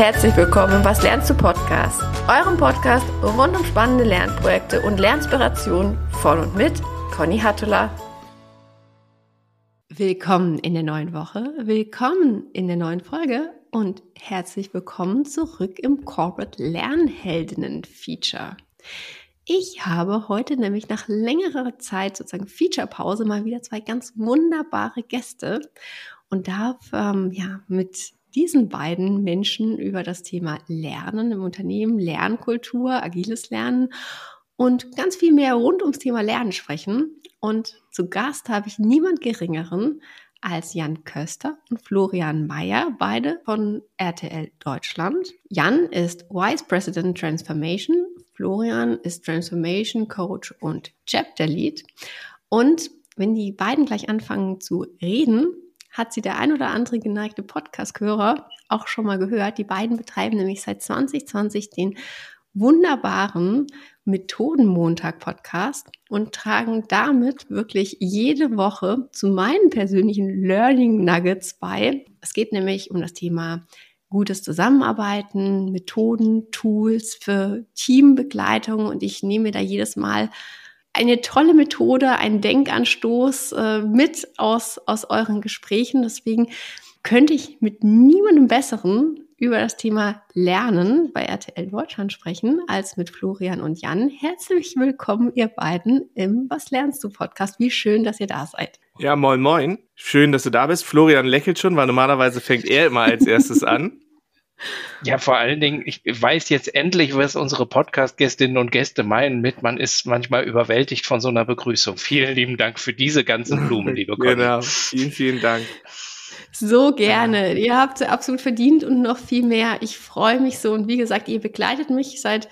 herzlich willkommen im Was lernst du Podcast, eurem Podcast rund um spannende Lernprojekte und Lernspirationen von und mit Conny Hattula. Willkommen in der neuen Woche, willkommen in der neuen Folge und herzlich willkommen zurück im Corporate Lernheldinnen Feature. Ich habe heute nämlich nach längerer Zeit sozusagen Feature-Pause mal wieder zwei ganz wunderbare Gäste und darf ähm, ja mit diesen beiden Menschen über das Thema Lernen im Unternehmen, Lernkultur, agiles Lernen und ganz viel mehr rund ums Thema Lernen sprechen. Und zu Gast habe ich niemand Geringeren als Jan Köster und Florian Mayer, beide von RTL Deutschland. Jan ist Vice President Transformation, Florian ist Transformation Coach und Chapter Lead. Und wenn die beiden gleich anfangen zu reden, hat sie der ein oder andere geneigte Podcast-Hörer auch schon mal gehört. Die beiden betreiben nämlich seit 2020 den wunderbaren Methodenmontag-Podcast und tragen damit wirklich jede Woche zu meinen persönlichen Learning Nuggets bei. Es geht nämlich um das Thema gutes Zusammenarbeiten, Methoden, Tools für Teambegleitung und ich nehme da jedes Mal eine tolle Methode, ein Denkanstoß äh, mit aus, aus euren Gesprächen. Deswegen könnte ich mit niemandem Besseren über das Thema Lernen bei RTL Deutschland sprechen als mit Florian und Jan. Herzlich willkommen, ihr beiden, im Was lernst du Podcast. Wie schön, dass ihr da seid. Ja, moin, moin. Schön, dass du da bist. Florian lächelt schon, weil normalerweise fängt er immer als erstes an. Ja, vor allen Dingen, ich weiß jetzt endlich, was unsere Podcast-Gästinnen und Gäste meinen mit, man ist manchmal überwältigt von so einer Begrüßung. Vielen lieben Dank für diese ganzen Blumen, liebe Conny. Genau, vielen, vielen Dank. So gerne. Ihr habt sie absolut verdient und noch viel mehr. Ich freue mich so. Und wie gesagt, ihr begleitet mich seit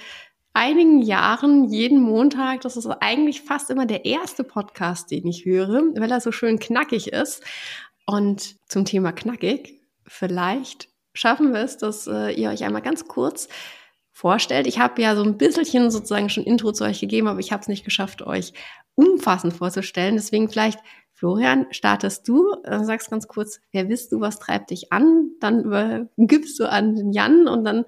einigen Jahren jeden Montag. Das ist eigentlich fast immer der erste Podcast, den ich höre, weil er so schön knackig ist. Und zum Thema knackig, vielleicht schaffen wir es, dass äh, ihr euch einmal ganz kurz vorstellt. Ich habe ja so ein bisschen sozusagen schon Intro zu euch gegeben, aber ich habe es nicht geschafft, euch umfassend vorzustellen. Deswegen vielleicht, Florian, startest du, äh, sagst ganz kurz, wer bist du, was treibt dich an? Dann übergibst du an den Jan und dann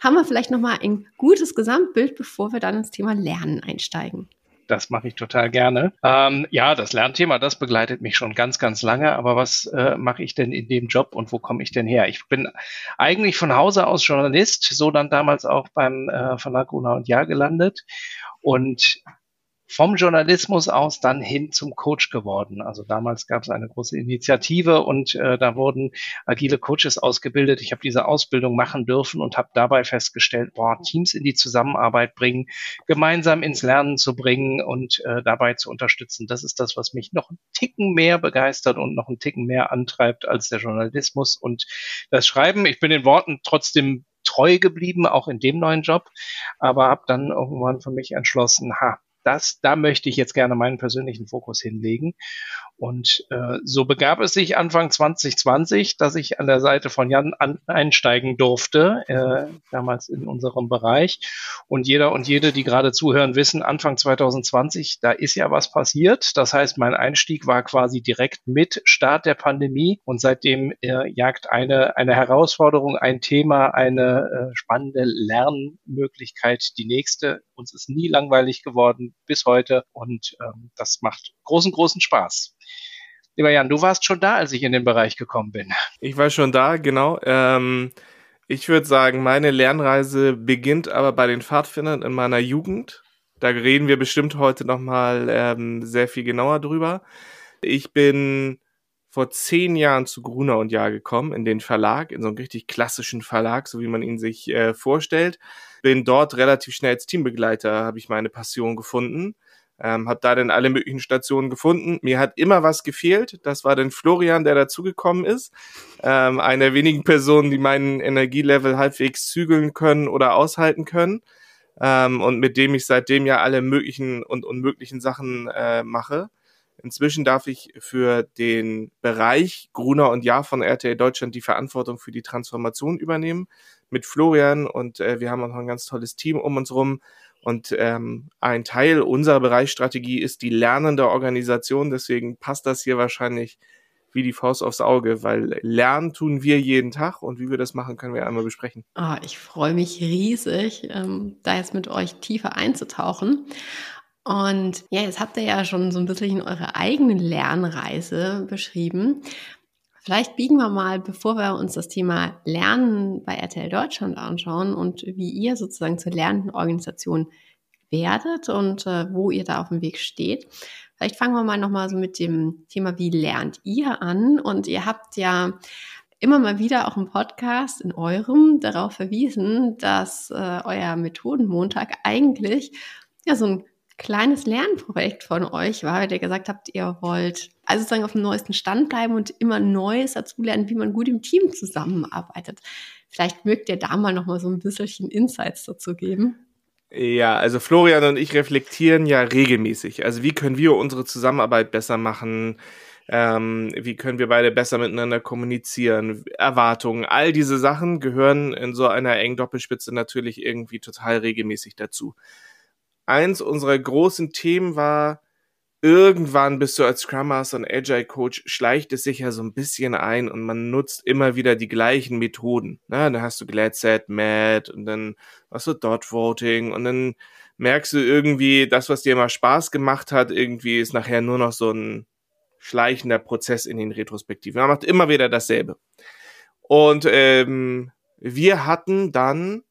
haben wir vielleicht nochmal ein gutes Gesamtbild, bevor wir dann ins Thema Lernen einsteigen. Das mache ich total gerne. Ähm, ja, das Lernthema, das begleitet mich schon ganz, ganz lange. Aber was äh, mache ich denn in dem Job und wo komme ich denn her? Ich bin eigentlich von Hause aus Journalist, so dann damals auch beim äh, Verlag Una und Jahr gelandet und vom Journalismus aus dann hin zum Coach geworden. Also damals gab es eine große Initiative und äh, da wurden agile Coaches ausgebildet. Ich habe diese Ausbildung machen dürfen und habe dabei festgestellt, boah, Teams in die Zusammenarbeit bringen, gemeinsam ins Lernen zu bringen und äh, dabei zu unterstützen. Das ist das, was mich noch einen Ticken mehr begeistert und noch einen Ticken mehr antreibt als der Journalismus und das Schreiben. Ich bin den Worten trotzdem treu geblieben, auch in dem neuen Job, aber habe dann irgendwann für mich entschlossen, ha, das, da möchte ich jetzt gerne meinen persönlichen Fokus hinlegen. Und äh, so begab es sich Anfang 2020, dass ich an der Seite von Jan an, einsteigen durfte, äh, damals in unserem Bereich. Und jeder und jede, die gerade zuhören, wissen, Anfang 2020, da ist ja was passiert. Das heißt, mein Einstieg war quasi direkt mit Start der Pandemie und seitdem äh, jagt eine, eine Herausforderung, ein Thema, eine äh, spannende Lernmöglichkeit die nächste. Uns ist nie langweilig geworden bis heute und ähm, das macht großen, großen Spaß. Lieber Jan, du warst schon da, als ich in den Bereich gekommen bin. Ich war schon da, genau. Ähm, ich würde sagen, meine Lernreise beginnt aber bei den Pfadfindern in meiner Jugend. Da reden wir bestimmt heute nochmal ähm, sehr viel genauer drüber. Ich bin vor zehn Jahren zu Gruner und Jahr gekommen, in den Verlag, in so einen richtig klassischen Verlag, so wie man ihn sich äh, vorstellt. Bin dort relativ schnell als Teambegleiter, habe ich meine Passion gefunden ähm, habe da dann alle möglichen Stationen gefunden. Mir hat immer was gefehlt. Das war dann Florian, der dazugekommen ist. Ähm, eine der wenigen Personen, die meinen Energielevel halbwegs zügeln können oder aushalten können. Ähm, und mit dem ich seitdem ja alle möglichen und unmöglichen Sachen äh, mache. Inzwischen darf ich für den Bereich Gruner und Jahr von RTL Deutschland die Verantwortung für die Transformation übernehmen mit Florian und äh, wir haben auch noch ein ganz tolles Team um uns rum und ähm, ein Teil unserer Bereichsstrategie ist die lernende Organisation. Deswegen passt das hier wahrscheinlich wie die Faust aufs Auge, weil lernen tun wir jeden Tag und wie wir das machen, können wir einmal besprechen. Oh, ich freue mich riesig, ähm, da jetzt mit euch tiefer einzutauchen. Und ja, jetzt habt ihr ja schon so ein bisschen eure eigene Lernreise beschrieben. Vielleicht biegen wir mal, bevor wir uns das Thema Lernen bei RTL Deutschland anschauen und wie ihr sozusagen zur lernenden Organisation werdet und äh, wo ihr da auf dem Weg steht. Vielleicht fangen wir mal nochmal so mit dem Thema, wie lernt ihr an? Und ihr habt ja immer mal wieder auch im Podcast in eurem darauf verwiesen, dass äh, euer Methodenmontag eigentlich ja so ein kleines Lernprojekt von euch war, weil ihr gesagt habt, ihr wollt also sozusagen auf dem neuesten Stand bleiben und immer Neues dazulernen, wie man gut im Team zusammenarbeitet. Vielleicht mögt ihr da mal noch mal so ein bisschen Insights dazu geben. Ja, also Florian und ich reflektieren ja regelmäßig. Also wie können wir unsere Zusammenarbeit besser machen? Ähm, wie können wir beide besser miteinander kommunizieren? Erwartungen, all diese Sachen gehören in so einer engen Doppelspitze natürlich irgendwie total regelmäßig dazu eins unserer großen Themen war, irgendwann bist du als Scrum Master und Agile Coach, schleicht es sich ja so ein bisschen ein und man nutzt immer wieder die gleichen Methoden. Na, dann hast du Glad Set, Mad und dann hast du Dot Voting und dann merkst du irgendwie, das, was dir immer Spaß gemacht hat, irgendwie ist nachher nur noch so ein schleichender Prozess in den Retrospektiven. Man macht immer wieder dasselbe. Und ähm, wir hatten dann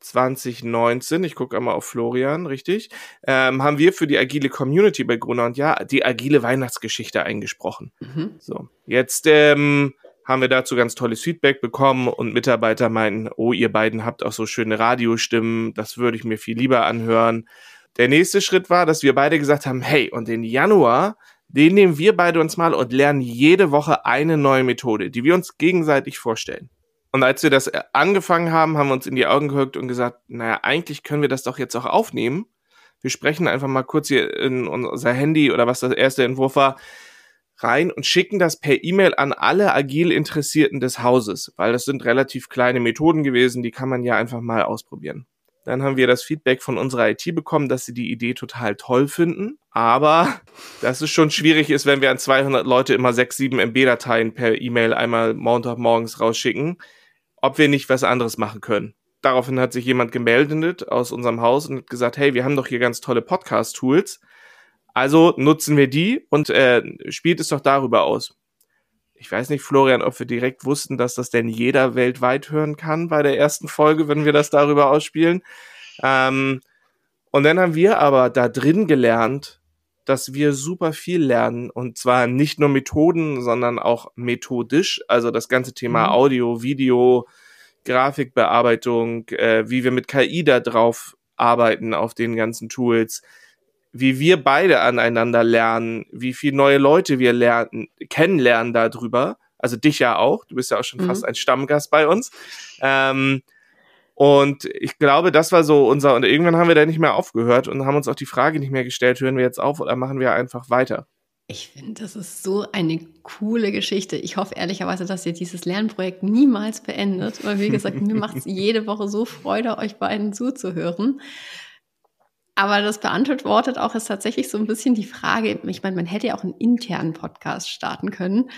2019, ich gucke einmal auf Florian, richtig, ähm, haben wir für die agile Community bei Gruner und Ja die agile Weihnachtsgeschichte eingesprochen. Mhm. So, jetzt ähm, haben wir dazu ganz tolles Feedback bekommen und Mitarbeiter meinten, oh, ihr beiden habt auch so schöne Radiostimmen, das würde ich mir viel lieber anhören. Der nächste Schritt war, dass wir beide gesagt haben, hey, und in Januar, den nehmen wir beide uns mal und lernen jede Woche eine neue Methode, die wir uns gegenseitig vorstellen. Und als wir das äh, angefangen haben, haben wir uns in die Augen geguckt und gesagt, naja, eigentlich können wir das doch jetzt auch aufnehmen. Wir sprechen einfach mal kurz hier in unser Handy oder was das erste Entwurf war, rein und schicken das per E-Mail an alle agil Interessierten des Hauses, weil das sind relativ kleine Methoden gewesen, die kann man ja einfach mal ausprobieren. Dann haben wir das Feedback von unserer IT bekommen, dass sie die Idee total toll finden, aber dass es schon schwierig ist, wenn wir an 200 Leute immer 6, 7 MB-Dateien per E-Mail einmal Montagmorgens rausschicken ob wir nicht was anderes machen können. Daraufhin hat sich jemand gemeldet aus unserem Haus und gesagt, hey, wir haben doch hier ganz tolle Podcast-Tools. Also nutzen wir die und äh, spielt es doch darüber aus. Ich weiß nicht, Florian, ob wir direkt wussten, dass das denn jeder weltweit hören kann bei der ersten Folge, wenn wir das darüber ausspielen. Ähm, und dann haben wir aber da drin gelernt, dass wir super viel lernen und zwar nicht nur Methoden, sondern auch methodisch. Also das ganze Thema mhm. Audio, Video, Grafikbearbeitung, äh, wie wir mit KI da drauf arbeiten auf den ganzen Tools, wie wir beide aneinander lernen, wie viele neue Leute wir lernen, kennenlernen darüber. Also dich ja auch, du bist ja auch schon mhm. fast ein Stammgast bei uns. Ähm, und ich glaube, das war so unser, und irgendwann haben wir da nicht mehr aufgehört und haben uns auch die Frage nicht mehr gestellt, hören wir jetzt auf oder machen wir einfach weiter? Ich finde, das ist so eine coole Geschichte. Ich hoffe ehrlicherweise, dass ihr dieses Lernprojekt niemals beendet, weil wie gesagt, mir macht es jede Woche so Freude, euch beiden zuzuhören. Aber das beantwortet auch ist tatsächlich so ein bisschen die Frage, ich meine, man hätte ja auch einen internen Podcast starten können.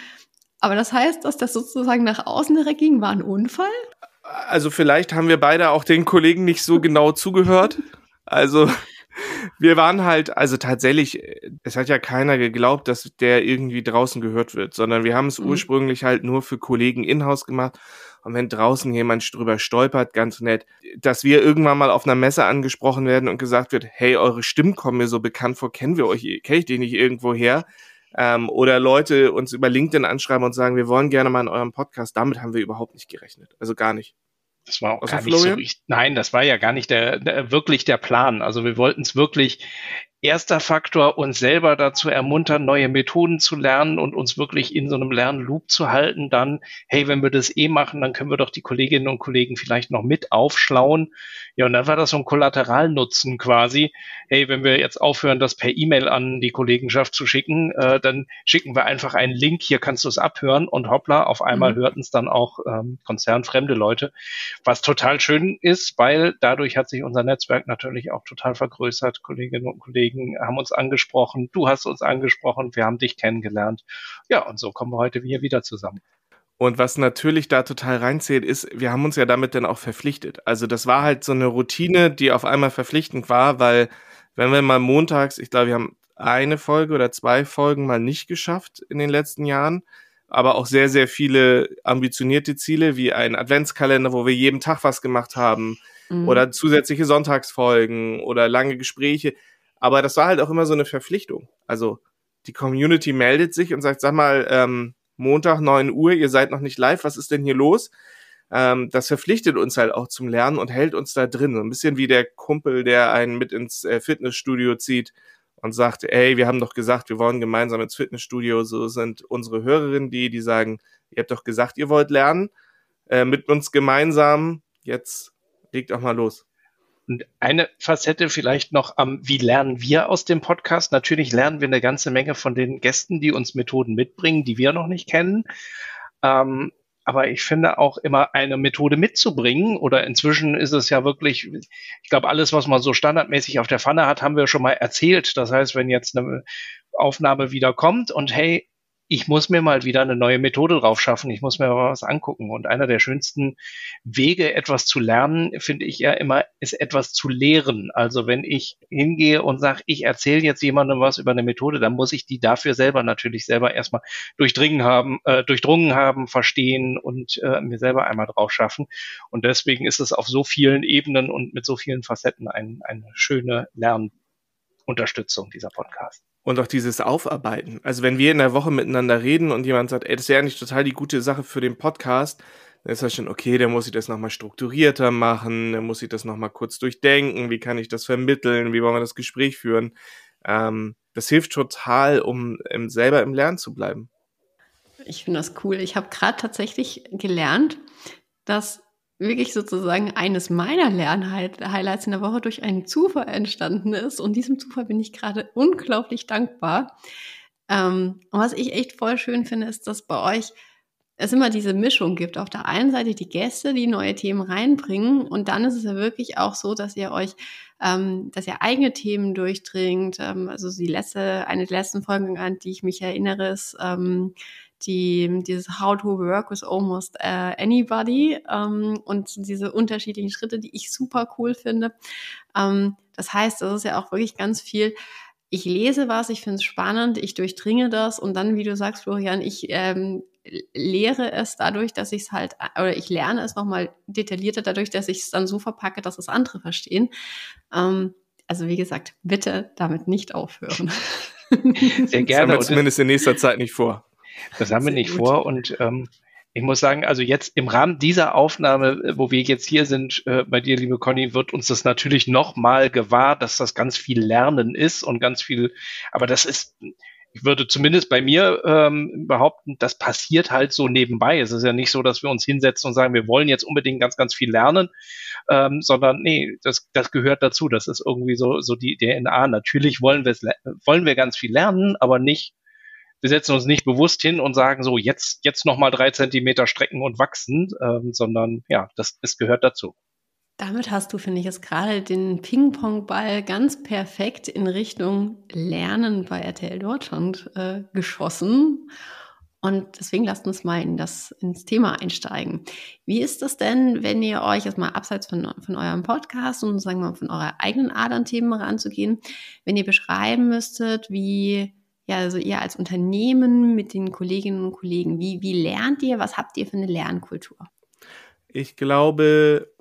Aber das heißt, dass das sozusagen nach außen direkt ging, war ein Unfall? Also vielleicht haben wir beide auch den Kollegen nicht so genau zugehört. Also wir waren halt, also tatsächlich, es hat ja keiner geglaubt, dass der irgendwie draußen gehört wird, sondern wir haben es mhm. ursprünglich halt nur für Kollegen in-house gemacht. Und wenn draußen jemand drüber stolpert, ganz nett, dass wir irgendwann mal auf einer Messe angesprochen werden und gesagt wird, hey, eure Stimmen kommen mir so bekannt vor, kennen wir euch, kenne ich die nicht irgendwo her? Ähm, oder Leute uns über LinkedIn anschreiben und sagen, wir wollen gerne mal in eurem Podcast. Damit haben wir überhaupt nicht gerechnet. Also gar nicht. Das war auch also gar nicht Florian? so richtig. Nein, das war ja gar nicht der, der wirklich der Plan. Also wir wollten es wirklich erster Faktor, uns selber dazu ermuntern, neue Methoden zu lernen und uns wirklich in so einem Lernloop zu halten. Dann, hey, wenn wir das eh machen, dann können wir doch die Kolleginnen und Kollegen vielleicht noch mit aufschlauen. Ja, und dann war das so ein Kollateralnutzen quasi. Hey, wenn wir jetzt aufhören, das per E-Mail an die Kollegenschaft zu schicken, äh, dann schicken wir einfach einen Link, hier kannst du es abhören und hoppla, auf einmal mhm. hörten es dann auch ähm, konzernfremde Leute. Was total schön ist, weil dadurch hat sich unser Netzwerk natürlich auch total vergrößert, Kolleginnen und Kollegen Kollegen haben uns angesprochen, du hast uns angesprochen, wir haben dich kennengelernt. Ja, und so kommen wir heute hier wieder zusammen. Und was natürlich da total reinzählt, ist, wir haben uns ja damit dann auch verpflichtet. Also das war halt so eine Routine, die auf einmal verpflichtend war, weil wenn wir mal montags, ich glaube, wir haben eine Folge oder zwei Folgen mal nicht geschafft in den letzten Jahren, aber auch sehr, sehr viele ambitionierte Ziele, wie ein Adventskalender, wo wir jeden Tag was gemacht haben, mhm. oder zusätzliche Sonntagsfolgen oder lange Gespräche. Aber das war halt auch immer so eine Verpflichtung. Also die Community meldet sich und sagt, sag mal, ähm, Montag 9 Uhr, ihr seid noch nicht live, was ist denn hier los? Ähm, das verpflichtet uns halt auch zum Lernen und hält uns da drin. So ein bisschen wie der Kumpel, der einen mit ins äh, Fitnessstudio zieht und sagt, ey, wir haben doch gesagt, wir wollen gemeinsam ins Fitnessstudio. So sind unsere Hörerinnen die, die sagen, ihr habt doch gesagt, ihr wollt lernen, äh, mit uns gemeinsam. Jetzt legt auch mal los. Und eine Facette vielleicht noch am, wie lernen wir aus dem Podcast? Natürlich lernen wir eine ganze Menge von den Gästen, die uns Methoden mitbringen, die wir noch nicht kennen. Ähm, aber ich finde auch immer eine Methode mitzubringen oder inzwischen ist es ja wirklich, ich glaube, alles, was man so standardmäßig auf der Pfanne hat, haben wir schon mal erzählt. Das heißt, wenn jetzt eine Aufnahme wieder kommt und hey, ich muss mir mal wieder eine neue Methode drauf schaffen, ich muss mir mal was angucken. Und einer der schönsten Wege, etwas zu lernen, finde ich ja immer, ist etwas zu lehren. Also wenn ich hingehe und sage, ich erzähle jetzt jemandem was über eine Methode, dann muss ich die dafür selber natürlich selber erstmal durchdringen haben, äh, durchdrungen haben, verstehen und äh, mir selber einmal drauf schaffen. Und deswegen ist es auf so vielen Ebenen und mit so vielen Facetten ein, eine schöne Lernunterstützung dieser Podcast. Und auch dieses Aufarbeiten. Also wenn wir in der Woche miteinander reden und jemand sagt, ey, das ist ja eigentlich total die gute Sache für den Podcast, dann ist das schon, okay, dann muss ich das nochmal strukturierter machen, dann muss ich das nochmal kurz durchdenken, wie kann ich das vermitteln, wie wollen wir das Gespräch führen. Ähm, das hilft total, um um selber im Lernen zu bleiben. Ich finde das cool. Ich habe gerade tatsächlich gelernt, dass wirklich sozusagen eines meiner Lernhighlights in der Woche durch einen Zufall entstanden ist. Und diesem Zufall bin ich gerade unglaublich dankbar. Ähm, und was ich echt voll schön finde, ist, dass bei euch es immer diese Mischung gibt. Auf der einen Seite die Gäste, die neue Themen reinbringen. Und dann ist es ja wirklich auch so, dass ihr euch, ähm, dass ihr eigene Themen durchdringt. Ähm, also die letzte, eine der letzten Folgen, an die ich mich erinnere, ist, die, dieses How to Work with Almost uh, Anybody ähm, und diese unterschiedlichen Schritte, die ich super cool finde. Ähm, das heißt, das ist ja auch wirklich ganz viel. Ich lese was, ich finde es spannend, ich durchdringe das und dann, wie du sagst, Florian, ich ähm, lehre es dadurch, dass ich es halt, oder ich lerne es nochmal detaillierter dadurch, dass ich es dann so verpacke, dass es andere verstehen. Ähm, also wie gesagt, bitte damit nicht aufhören. Sehr gerne. Das zumindest in nächster Zeit nicht vor. Das haben wir nicht gut. vor und ähm, ich muss sagen, also jetzt im Rahmen dieser Aufnahme, äh, wo wir jetzt hier sind, äh, bei dir, liebe Conny, wird uns das natürlich nochmal gewahr, dass das ganz viel Lernen ist und ganz viel, aber das ist, ich würde zumindest bei mir ähm, behaupten, das passiert halt so nebenbei. Es ist ja nicht so, dass wir uns hinsetzen und sagen, wir wollen jetzt unbedingt ganz, ganz viel lernen, ähm, sondern nee, das, das gehört dazu. Das ist irgendwie so, so die DNA. Natürlich wollen wir wollen wir ganz viel lernen, aber nicht wir setzen uns nicht bewusst hin und sagen so, jetzt, jetzt nochmal drei Zentimeter strecken und wachsen, ähm, sondern ja, das, das gehört dazu. Damit hast du, finde ich, jetzt gerade den Ping-Pong-Ball ganz perfekt in Richtung Lernen bei RTL Deutschland äh, geschossen. Und deswegen lasst uns mal in das, ins Thema einsteigen. Wie ist das denn, wenn ihr euch jetzt mal abseits von, von eurem Podcast und sagen wir mal von eurer eigenen Art an Themen ranzugehen, wenn ihr beschreiben müsstet, wie ja, also ihr als Unternehmen mit den Kolleginnen und Kollegen, wie, wie lernt ihr, was habt ihr für eine Lernkultur? Ich glaube,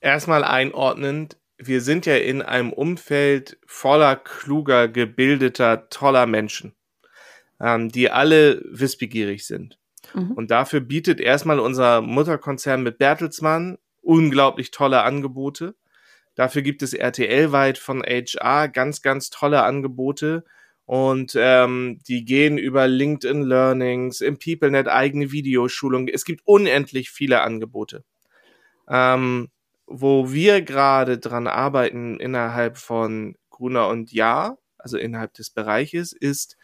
erstmal einordnend, wir sind ja in einem Umfeld voller kluger, gebildeter, toller Menschen, ähm, die alle wissbegierig sind. Mhm. Und dafür bietet erstmal unser Mutterkonzern mit Bertelsmann unglaublich tolle Angebote. Dafür gibt es RTL-weit von HR ganz, ganz tolle Angebote und ähm, die gehen über LinkedIn Learnings, im PeopleNet eigene Videoschulungen. Es gibt unendlich viele Angebote. Ähm, wo wir gerade dran arbeiten innerhalb von Gruner und Ja, also innerhalb des Bereiches, ist,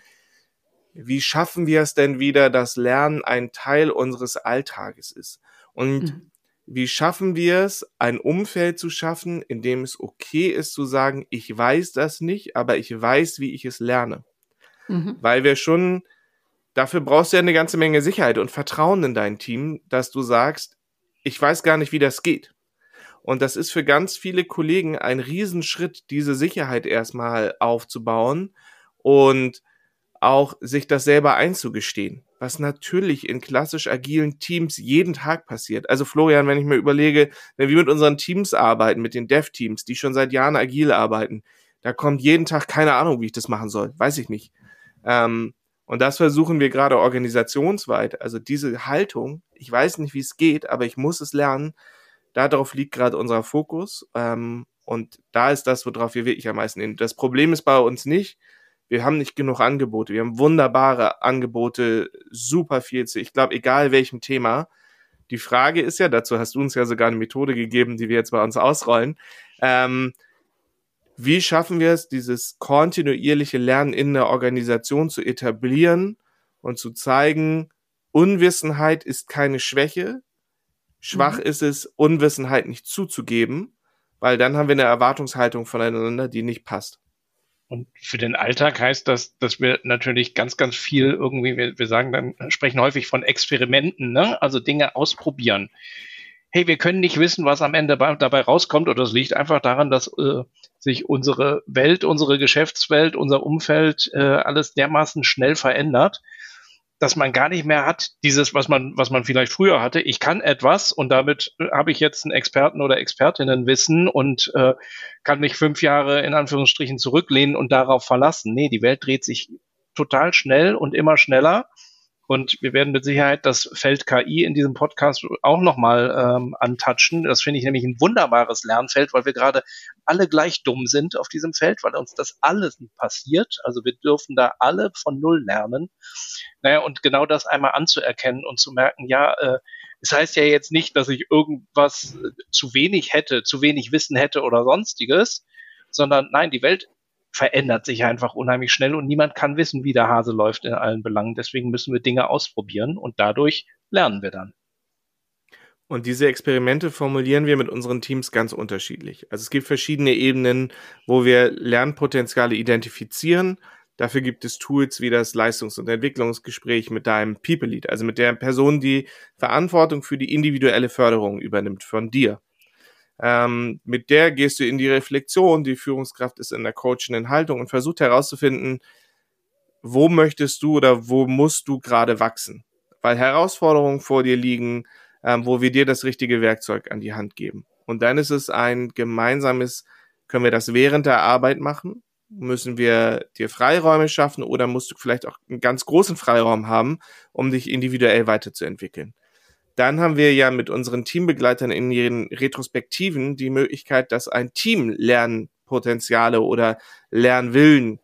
wie schaffen wir es denn wieder, dass Lernen ein Teil unseres Alltages ist? Und mhm. Wie schaffen wir es, ein Umfeld zu schaffen, in dem es okay ist zu sagen, ich weiß das nicht, aber ich weiß, wie ich es lerne. Mhm. Weil wir schon, dafür brauchst du ja eine ganze Menge Sicherheit und Vertrauen in dein Team, dass du sagst, ich weiß gar nicht, wie das geht. Und das ist für ganz viele Kollegen ein Riesenschritt, diese Sicherheit erstmal aufzubauen und auch sich das selber einzugestehen was natürlich in klassisch agilen Teams jeden Tag passiert. Also Florian, wenn ich mir überlege, wenn wir mit unseren Teams arbeiten, mit den Dev-Teams, die schon seit Jahren agil arbeiten, da kommt jeden Tag keine Ahnung, wie ich das machen soll. Weiß ich nicht. Ähm, und das versuchen wir gerade organisationsweit. Also diese Haltung, ich weiß nicht, wie es geht, aber ich muss es lernen. Darauf liegt gerade unser Fokus. Ähm, und da ist das, worauf wir wirklich am meisten hin. Das Problem ist bei uns nicht, wir haben nicht genug Angebote. Wir haben wunderbare Angebote, super viel zu, ich glaube, egal welchem Thema. Die Frage ist ja, dazu hast du uns ja sogar eine Methode gegeben, die wir jetzt bei uns ausrollen. Ähm, wie schaffen wir es, dieses kontinuierliche Lernen in der Organisation zu etablieren und zu zeigen, Unwissenheit ist keine Schwäche. Schwach mhm. ist es, Unwissenheit nicht zuzugeben, weil dann haben wir eine Erwartungshaltung voneinander, die nicht passt. Und für den Alltag heißt das, dass wir natürlich ganz, ganz viel irgendwie, wir, wir sagen dann, sprechen häufig von Experimenten, ne? also Dinge ausprobieren. Hey, wir können nicht wissen, was am Ende dabei rauskommt, oder es liegt einfach daran, dass äh, sich unsere Welt, unsere Geschäftswelt, unser Umfeld, äh, alles dermaßen schnell verändert, dass man gar nicht mehr hat, dieses, was man, was man vielleicht früher hatte. Ich kann etwas und damit habe ich jetzt einen Experten oder Expertinnenwissen und äh, kann mich fünf Jahre in Anführungsstrichen zurücklehnen und darauf verlassen. Nee, die Welt dreht sich total schnell und immer schneller. Und wir werden mit Sicherheit das Feld KI in diesem Podcast auch nochmal ähm, antatschen. Das finde ich nämlich ein wunderbares Lernfeld, weil wir gerade alle gleich dumm sind auf diesem Feld, weil uns das alles passiert. Also wir dürfen da alle von Null lernen. Naja, und genau das einmal anzuerkennen und zu merken, ja, äh, es heißt ja jetzt nicht, dass ich irgendwas äh, zu wenig hätte, zu wenig Wissen hätte oder sonstiges, sondern nein, die Welt verändert sich einfach unheimlich schnell und niemand kann wissen, wie der Hase läuft in allen Belangen. Deswegen müssen wir Dinge ausprobieren und dadurch lernen wir dann. Und diese Experimente formulieren wir mit unseren Teams ganz unterschiedlich. Also es gibt verschiedene Ebenen, wo wir Lernpotenziale identifizieren. Dafür gibt es Tools wie das Leistungs- und Entwicklungsgespräch mit deinem People Lead, also mit der Person, die Verantwortung für die individuelle Förderung übernimmt von dir. Ähm, mit der gehst du in die Reflexion, die Führungskraft ist in der coachenden Haltung und versucht herauszufinden, wo möchtest du oder wo musst du gerade wachsen? Weil Herausforderungen vor dir liegen, ähm, wo wir dir das richtige Werkzeug an die Hand geben. Und dann ist es ein gemeinsames, können wir das während der Arbeit machen? Müssen wir dir Freiräume schaffen oder musst du vielleicht auch einen ganz großen Freiraum haben, um dich individuell weiterzuentwickeln? Dann haben wir ja mit unseren Teambegleitern in ihren Retrospektiven die Möglichkeit, dass ein Team Lernpotenziale oder Lernwillen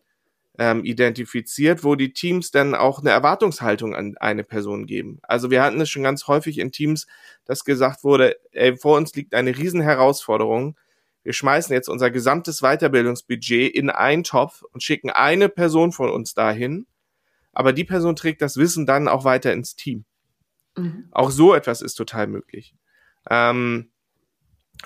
ähm, identifiziert, wo die Teams dann auch eine Erwartungshaltung an eine Person geben. Also wir hatten es schon ganz häufig in Teams, dass gesagt wurde, ey, vor uns liegt eine riesen Herausforderung. Wir schmeißen jetzt unser gesamtes Weiterbildungsbudget in einen Topf und schicken eine Person von uns dahin. Aber die Person trägt das Wissen dann auch weiter ins Team. Mhm. Auch so etwas ist total möglich. Ähm,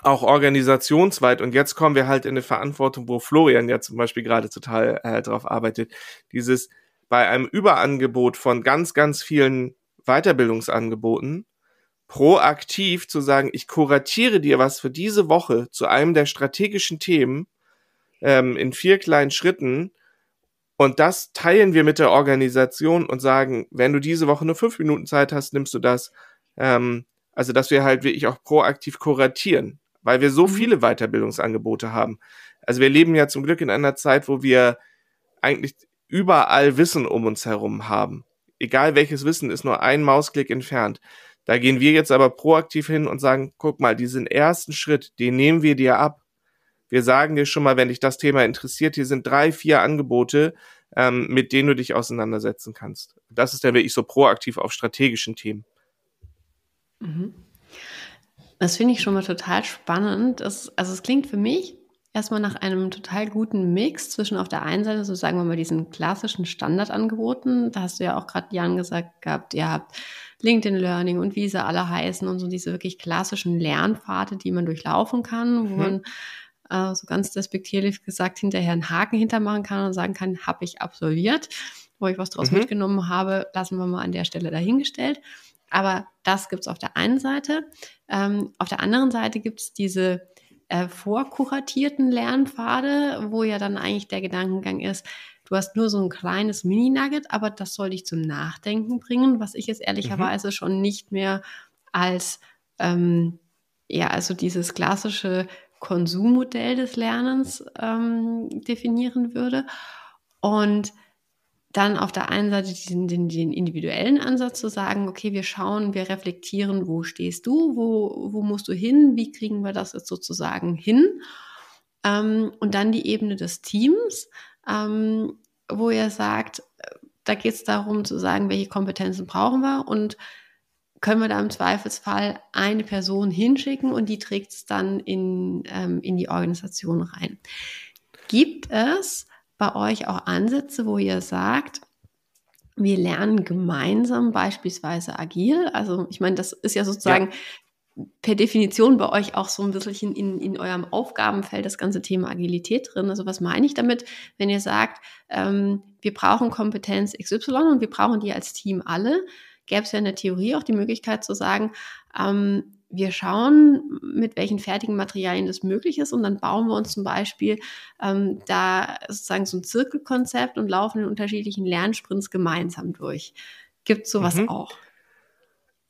auch organisationsweit. Und jetzt kommen wir halt in eine Verantwortung, wo Florian ja zum Beispiel gerade total äh, drauf arbeitet. Dieses bei einem Überangebot von ganz, ganz vielen Weiterbildungsangeboten proaktiv zu sagen, ich kuratiere dir was für diese Woche zu einem der strategischen Themen ähm, in vier kleinen Schritten und das teilen wir mit der Organisation und sagen, wenn du diese Woche nur fünf Minuten Zeit hast, nimmst du das. Ähm, also, dass wir halt wirklich auch proaktiv kuratieren, weil wir so mhm. viele Weiterbildungsangebote haben. Also, wir leben ja zum Glück in einer Zeit, wo wir eigentlich überall Wissen um uns herum haben. Egal welches Wissen ist nur ein Mausklick entfernt. Da gehen wir jetzt aber proaktiv hin und sagen, guck mal, diesen ersten Schritt, den nehmen wir dir ab wir sagen dir schon mal, wenn dich das Thema interessiert, hier sind drei, vier Angebote, ähm, mit denen du dich auseinandersetzen kannst. Das ist dann wirklich so proaktiv auf strategischen Themen. Mhm. Das finde ich schon mal total spannend. Das, also es klingt für mich erstmal nach einem total guten Mix zwischen auf der einen Seite, so sagen wir mal, diesen klassischen Standardangeboten. Da hast du ja auch gerade Jan gesagt gehabt, ihr habt LinkedIn Learning und wie sie alle heißen und so diese wirklich klassischen Lernpfade, die man durchlaufen kann, wo mhm. man äh, so ganz despektierlich gesagt hinterher einen Haken hintermachen kann und sagen kann, habe ich absolviert. Wo ich was draus mhm. mitgenommen habe, lassen wir mal an der Stelle dahingestellt. Aber das gibt's auf der einen Seite. Ähm, auf der anderen Seite gibt's diese äh, vorkuratierten Lernpfade, wo ja dann eigentlich der Gedankengang ist, du hast nur so ein kleines Mini-Nugget, aber das soll dich zum Nachdenken bringen, was ich jetzt ehrlicherweise mhm. schon nicht mehr als, ähm, ja, also dieses klassische Konsummodell des Lernens ähm, definieren würde. Und dann auf der einen Seite diesen, den, den individuellen Ansatz zu sagen, okay, wir schauen, wir reflektieren, wo stehst du, wo, wo musst du hin, wie kriegen wir das jetzt sozusagen hin? Ähm, und dann die Ebene des Teams, ähm, wo ihr sagt, da geht es darum zu sagen, welche Kompetenzen brauchen wir und können wir da im Zweifelsfall eine Person hinschicken und die trägt es dann in, ähm, in die Organisation rein. Gibt es bei euch auch Ansätze, wo ihr sagt, wir lernen gemeinsam beispielsweise agil? Also ich meine, das ist ja sozusagen ja. per Definition bei euch auch so ein bisschen in, in eurem Aufgabenfeld das ganze Thema Agilität drin. Also was meine ich damit, wenn ihr sagt, ähm, wir brauchen Kompetenz XY und wir brauchen die als Team alle? Gäbe es ja in der Theorie auch die Möglichkeit zu sagen, ähm, wir schauen, mit welchen fertigen Materialien das möglich ist und dann bauen wir uns zum Beispiel ähm, da sozusagen so ein Zirkelkonzept und laufen in unterschiedlichen Lernsprints gemeinsam durch. Gibt es sowas mhm. auch?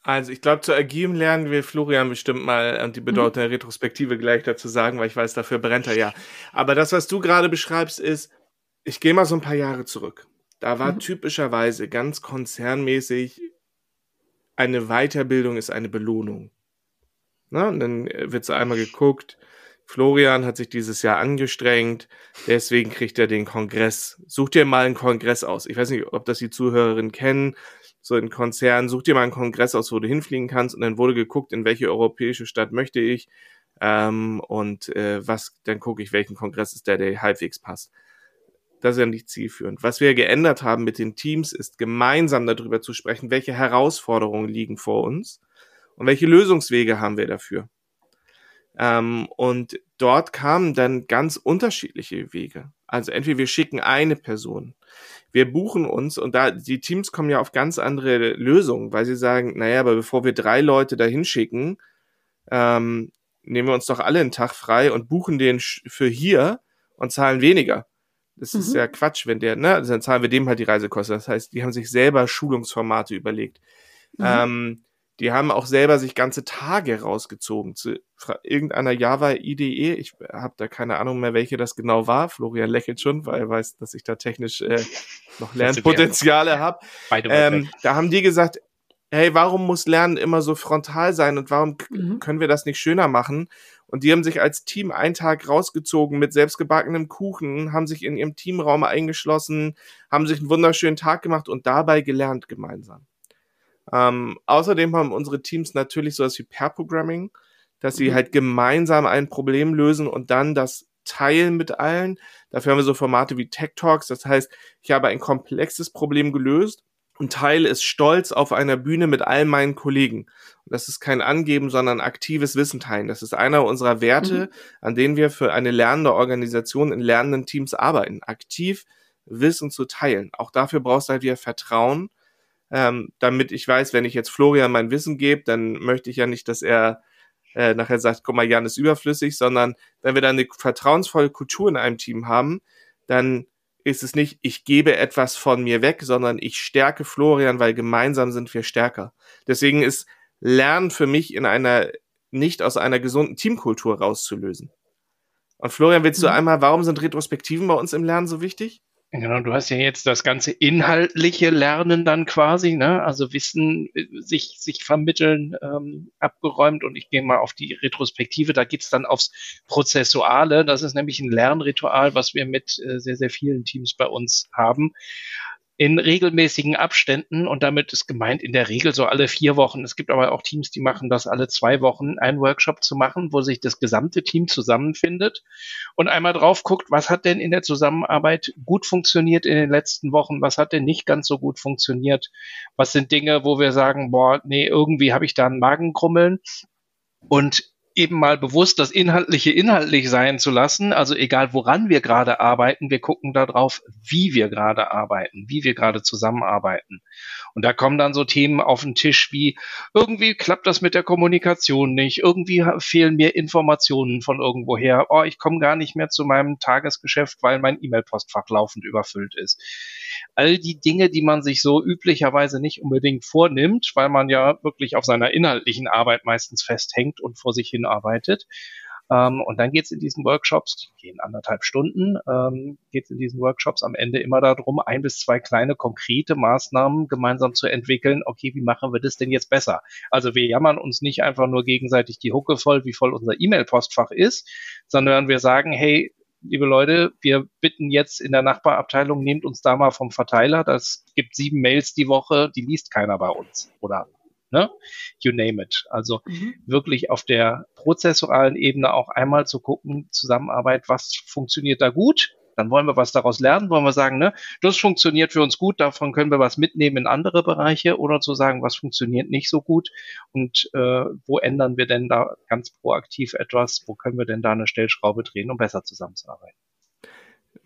Also ich glaube, zu agilem Lernen will Florian bestimmt mal äh, die Bedeutung mhm. der Retrospektive gleich dazu sagen, weil ich weiß, dafür brennt er ja. Aber das, was du gerade beschreibst, ist, ich gehe mal so ein paar Jahre zurück. Da war mhm. typischerweise ganz konzernmäßig eine Weiterbildung ist eine Belohnung. Na, und dann wird so einmal geguckt. Florian hat sich dieses Jahr angestrengt, deswegen kriegt er den Kongress. Such dir mal einen Kongress aus. Ich weiß nicht, ob das die Zuhörerinnen kennen. So in Konzernen, such dir mal einen Kongress aus, wo du hinfliegen kannst. Und dann wurde geguckt, in welche europäische Stadt möchte ich. Ähm, und äh, was, dann gucke ich, welchen Kongress ist der, der halbwegs passt. Das ist ja nicht zielführend. Was wir geändert haben mit den Teams, ist gemeinsam darüber zu sprechen, welche Herausforderungen liegen vor uns und welche Lösungswege haben wir dafür? Ähm, und dort kamen dann ganz unterschiedliche Wege. Also entweder wir schicken eine Person, wir buchen uns und da die Teams kommen ja auf ganz andere Lösungen, weil sie sagen, naja, aber bevor wir drei Leute dahin schicken, ähm, nehmen wir uns doch alle einen Tag frei und buchen den für hier und zahlen weniger. Das mhm. ist ja Quatsch, wenn der, ne, also dann zahlen wir dem halt die Reisekosten. Das heißt, die haben sich selber Schulungsformate überlegt. Mhm. Ähm, die haben auch selber sich ganze Tage rausgezogen zu irgendeiner Java IDE. Ich habe da keine Ahnung mehr, welche das genau war. Florian lächelt schon, weil er weiß, dass ich da technisch äh, noch Lernpotenziale habe. Ähm, da haben die gesagt, hey, warum muss Lernen immer so frontal sein und warum mhm. können wir das nicht schöner machen? Und die haben sich als Team einen Tag rausgezogen mit selbstgebackenem Kuchen, haben sich in ihrem Teamraum eingeschlossen, haben sich einen wunderschönen Tag gemacht und dabei gelernt gemeinsam. Ähm, außerdem haben unsere Teams natürlich sowas wie Pair-Programming, dass sie mhm. halt gemeinsam ein Problem lösen und dann das teilen mit allen. Dafür haben wir so Formate wie Tech Talks. Das heißt, ich habe ein komplexes Problem gelöst und teile es stolz auf einer Bühne mit all meinen Kollegen. Und das ist kein Angeben, sondern aktives Wissen teilen. Das ist einer unserer Werte, mhm. an denen wir für eine lernende Organisation in lernenden Teams arbeiten. Aktiv Wissen zu teilen. Auch dafür brauchst du halt wieder Vertrauen ähm, damit ich weiß, wenn ich jetzt Florian mein Wissen gebe, dann möchte ich ja nicht, dass er äh, nachher sagt, guck mal, Jan ist überflüssig, sondern wenn wir dann eine vertrauensvolle Kultur in einem Team haben, dann ist es nicht, ich gebe etwas von mir weg, sondern ich stärke Florian, weil gemeinsam sind wir stärker. Deswegen ist Lernen für mich in einer, nicht aus einer gesunden Teamkultur rauszulösen. Und Florian, willst du mhm. einmal, warum sind Retrospektiven bei uns im Lernen so wichtig? Genau, du hast ja jetzt das ganze inhaltliche Lernen dann quasi, ne? also Wissen äh, sich, sich vermitteln, ähm, abgeräumt und ich gehe mal auf die Retrospektive, da geht's dann aufs Prozessuale, das ist nämlich ein Lernritual, was wir mit äh, sehr, sehr vielen Teams bei uns haben. In regelmäßigen Abständen und damit ist gemeint in der Regel so alle vier Wochen. Es gibt aber auch Teams, die machen das alle zwei Wochen, einen Workshop zu machen, wo sich das gesamte Team zusammenfindet und einmal drauf guckt, was hat denn in der Zusammenarbeit gut funktioniert in den letzten Wochen, was hat denn nicht ganz so gut funktioniert, was sind Dinge, wo wir sagen, boah, nee, irgendwie habe ich da einen Magenkrummeln und eben mal bewusst das Inhaltliche inhaltlich sein zu lassen. Also egal, woran wir gerade arbeiten, wir gucken darauf, wie wir gerade arbeiten, wie wir gerade zusammenarbeiten. Und da kommen dann so Themen auf den Tisch wie, irgendwie klappt das mit der Kommunikation nicht, irgendwie fehlen mir Informationen von irgendwoher, oh, ich komme gar nicht mehr zu meinem Tagesgeschäft, weil mein E-Mail-Postfach laufend überfüllt ist all die Dinge, die man sich so üblicherweise nicht unbedingt vornimmt, weil man ja wirklich auf seiner inhaltlichen Arbeit meistens festhängt und vor sich hin arbeitet. Ähm, und dann geht es in diesen Workshops, die gehen anderthalb Stunden, ähm, geht es in diesen Workshops am Ende immer darum, ein bis zwei kleine konkrete Maßnahmen gemeinsam zu entwickeln. Okay, wie machen wir das denn jetzt besser? Also wir jammern uns nicht einfach nur gegenseitig die Hucke voll, wie voll unser E-Mail-Postfach ist, sondern wir sagen, hey, liebe Leute, wir bitten jetzt in der Nachbarabteilung, nehmt uns da mal vom Verteiler. Das gibt sieben Mails die Woche, die liest keiner bei uns. Oder ne? You name it. Also mhm. wirklich auf der prozessualen Ebene auch einmal zu gucken, Zusammenarbeit, was funktioniert da gut, dann wollen wir was daraus lernen, wollen wir sagen, ne, das funktioniert für uns gut, davon können wir was mitnehmen in andere Bereiche oder zu sagen, was funktioniert nicht so gut und äh, wo ändern wir denn da ganz proaktiv etwas, wo können wir denn da eine Stellschraube drehen, um besser zusammenzuarbeiten.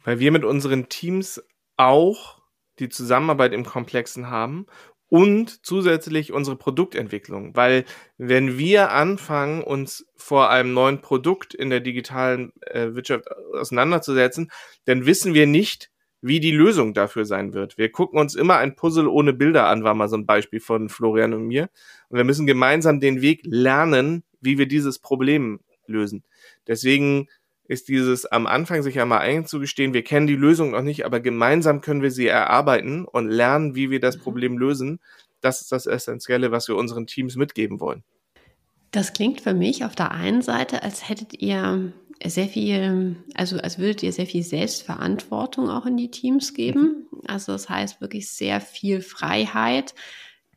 Weil wir mit unseren Teams auch die Zusammenarbeit im Komplexen haben und zusätzlich unsere Produktentwicklung. Weil wenn wir anfangen, uns vor einem neuen Produkt in der digitalen äh, Wirtschaft auseinanderzusetzen, dann wissen wir nicht, wie die Lösung dafür sein wird. Wir gucken uns immer ein Puzzle ohne Bilder an, war mal so ein Beispiel von Florian und mir. Und wir müssen gemeinsam den Weg lernen, wie wir dieses Problem lösen. Deswegen ist dieses am Anfang sich einmal einzugestehen, wir kennen die Lösung noch nicht, aber gemeinsam können wir sie erarbeiten und lernen, wie wir das mhm. Problem lösen. Das ist das Essentielle, was wir unseren Teams mitgeben wollen. Das klingt für mich auf der einen Seite, als hättet ihr sehr viel, also als würdet ihr sehr viel Selbstverantwortung auch in die Teams geben. Mhm. Also das heißt wirklich sehr viel Freiheit.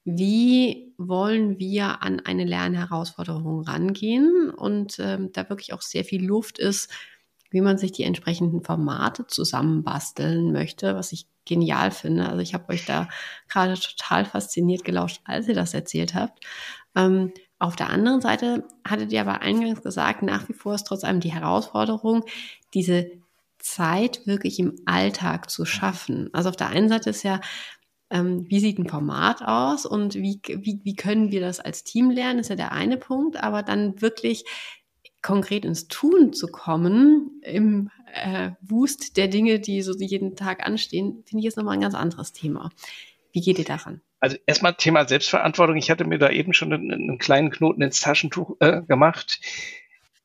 Wie wollen wir an eine Lernherausforderung rangehen und ähm, da wirklich auch sehr viel Luft ist, wie man sich die entsprechenden Formate zusammenbasteln möchte, was ich genial finde. Also ich habe euch da gerade total fasziniert gelauscht, als ihr das erzählt habt. Ähm, auf der anderen Seite hattet ihr aber eingangs gesagt, nach wie vor ist trotz allem die Herausforderung, diese Zeit wirklich im Alltag zu schaffen. Also auf der einen Seite ist ja ähm, wie sieht ein Format aus und wie, wie, wie können wir das als Team lernen, ist ja der eine Punkt, aber dann wirklich konkret ins Tun zu kommen, im äh, Wust der Dinge, die so jeden Tag anstehen, finde ich jetzt nochmal ein ganz anderes Thema. Wie geht ihr daran? Also erstmal Thema Selbstverantwortung. Ich hatte mir da eben schon einen, einen kleinen Knoten ins Taschentuch äh, gemacht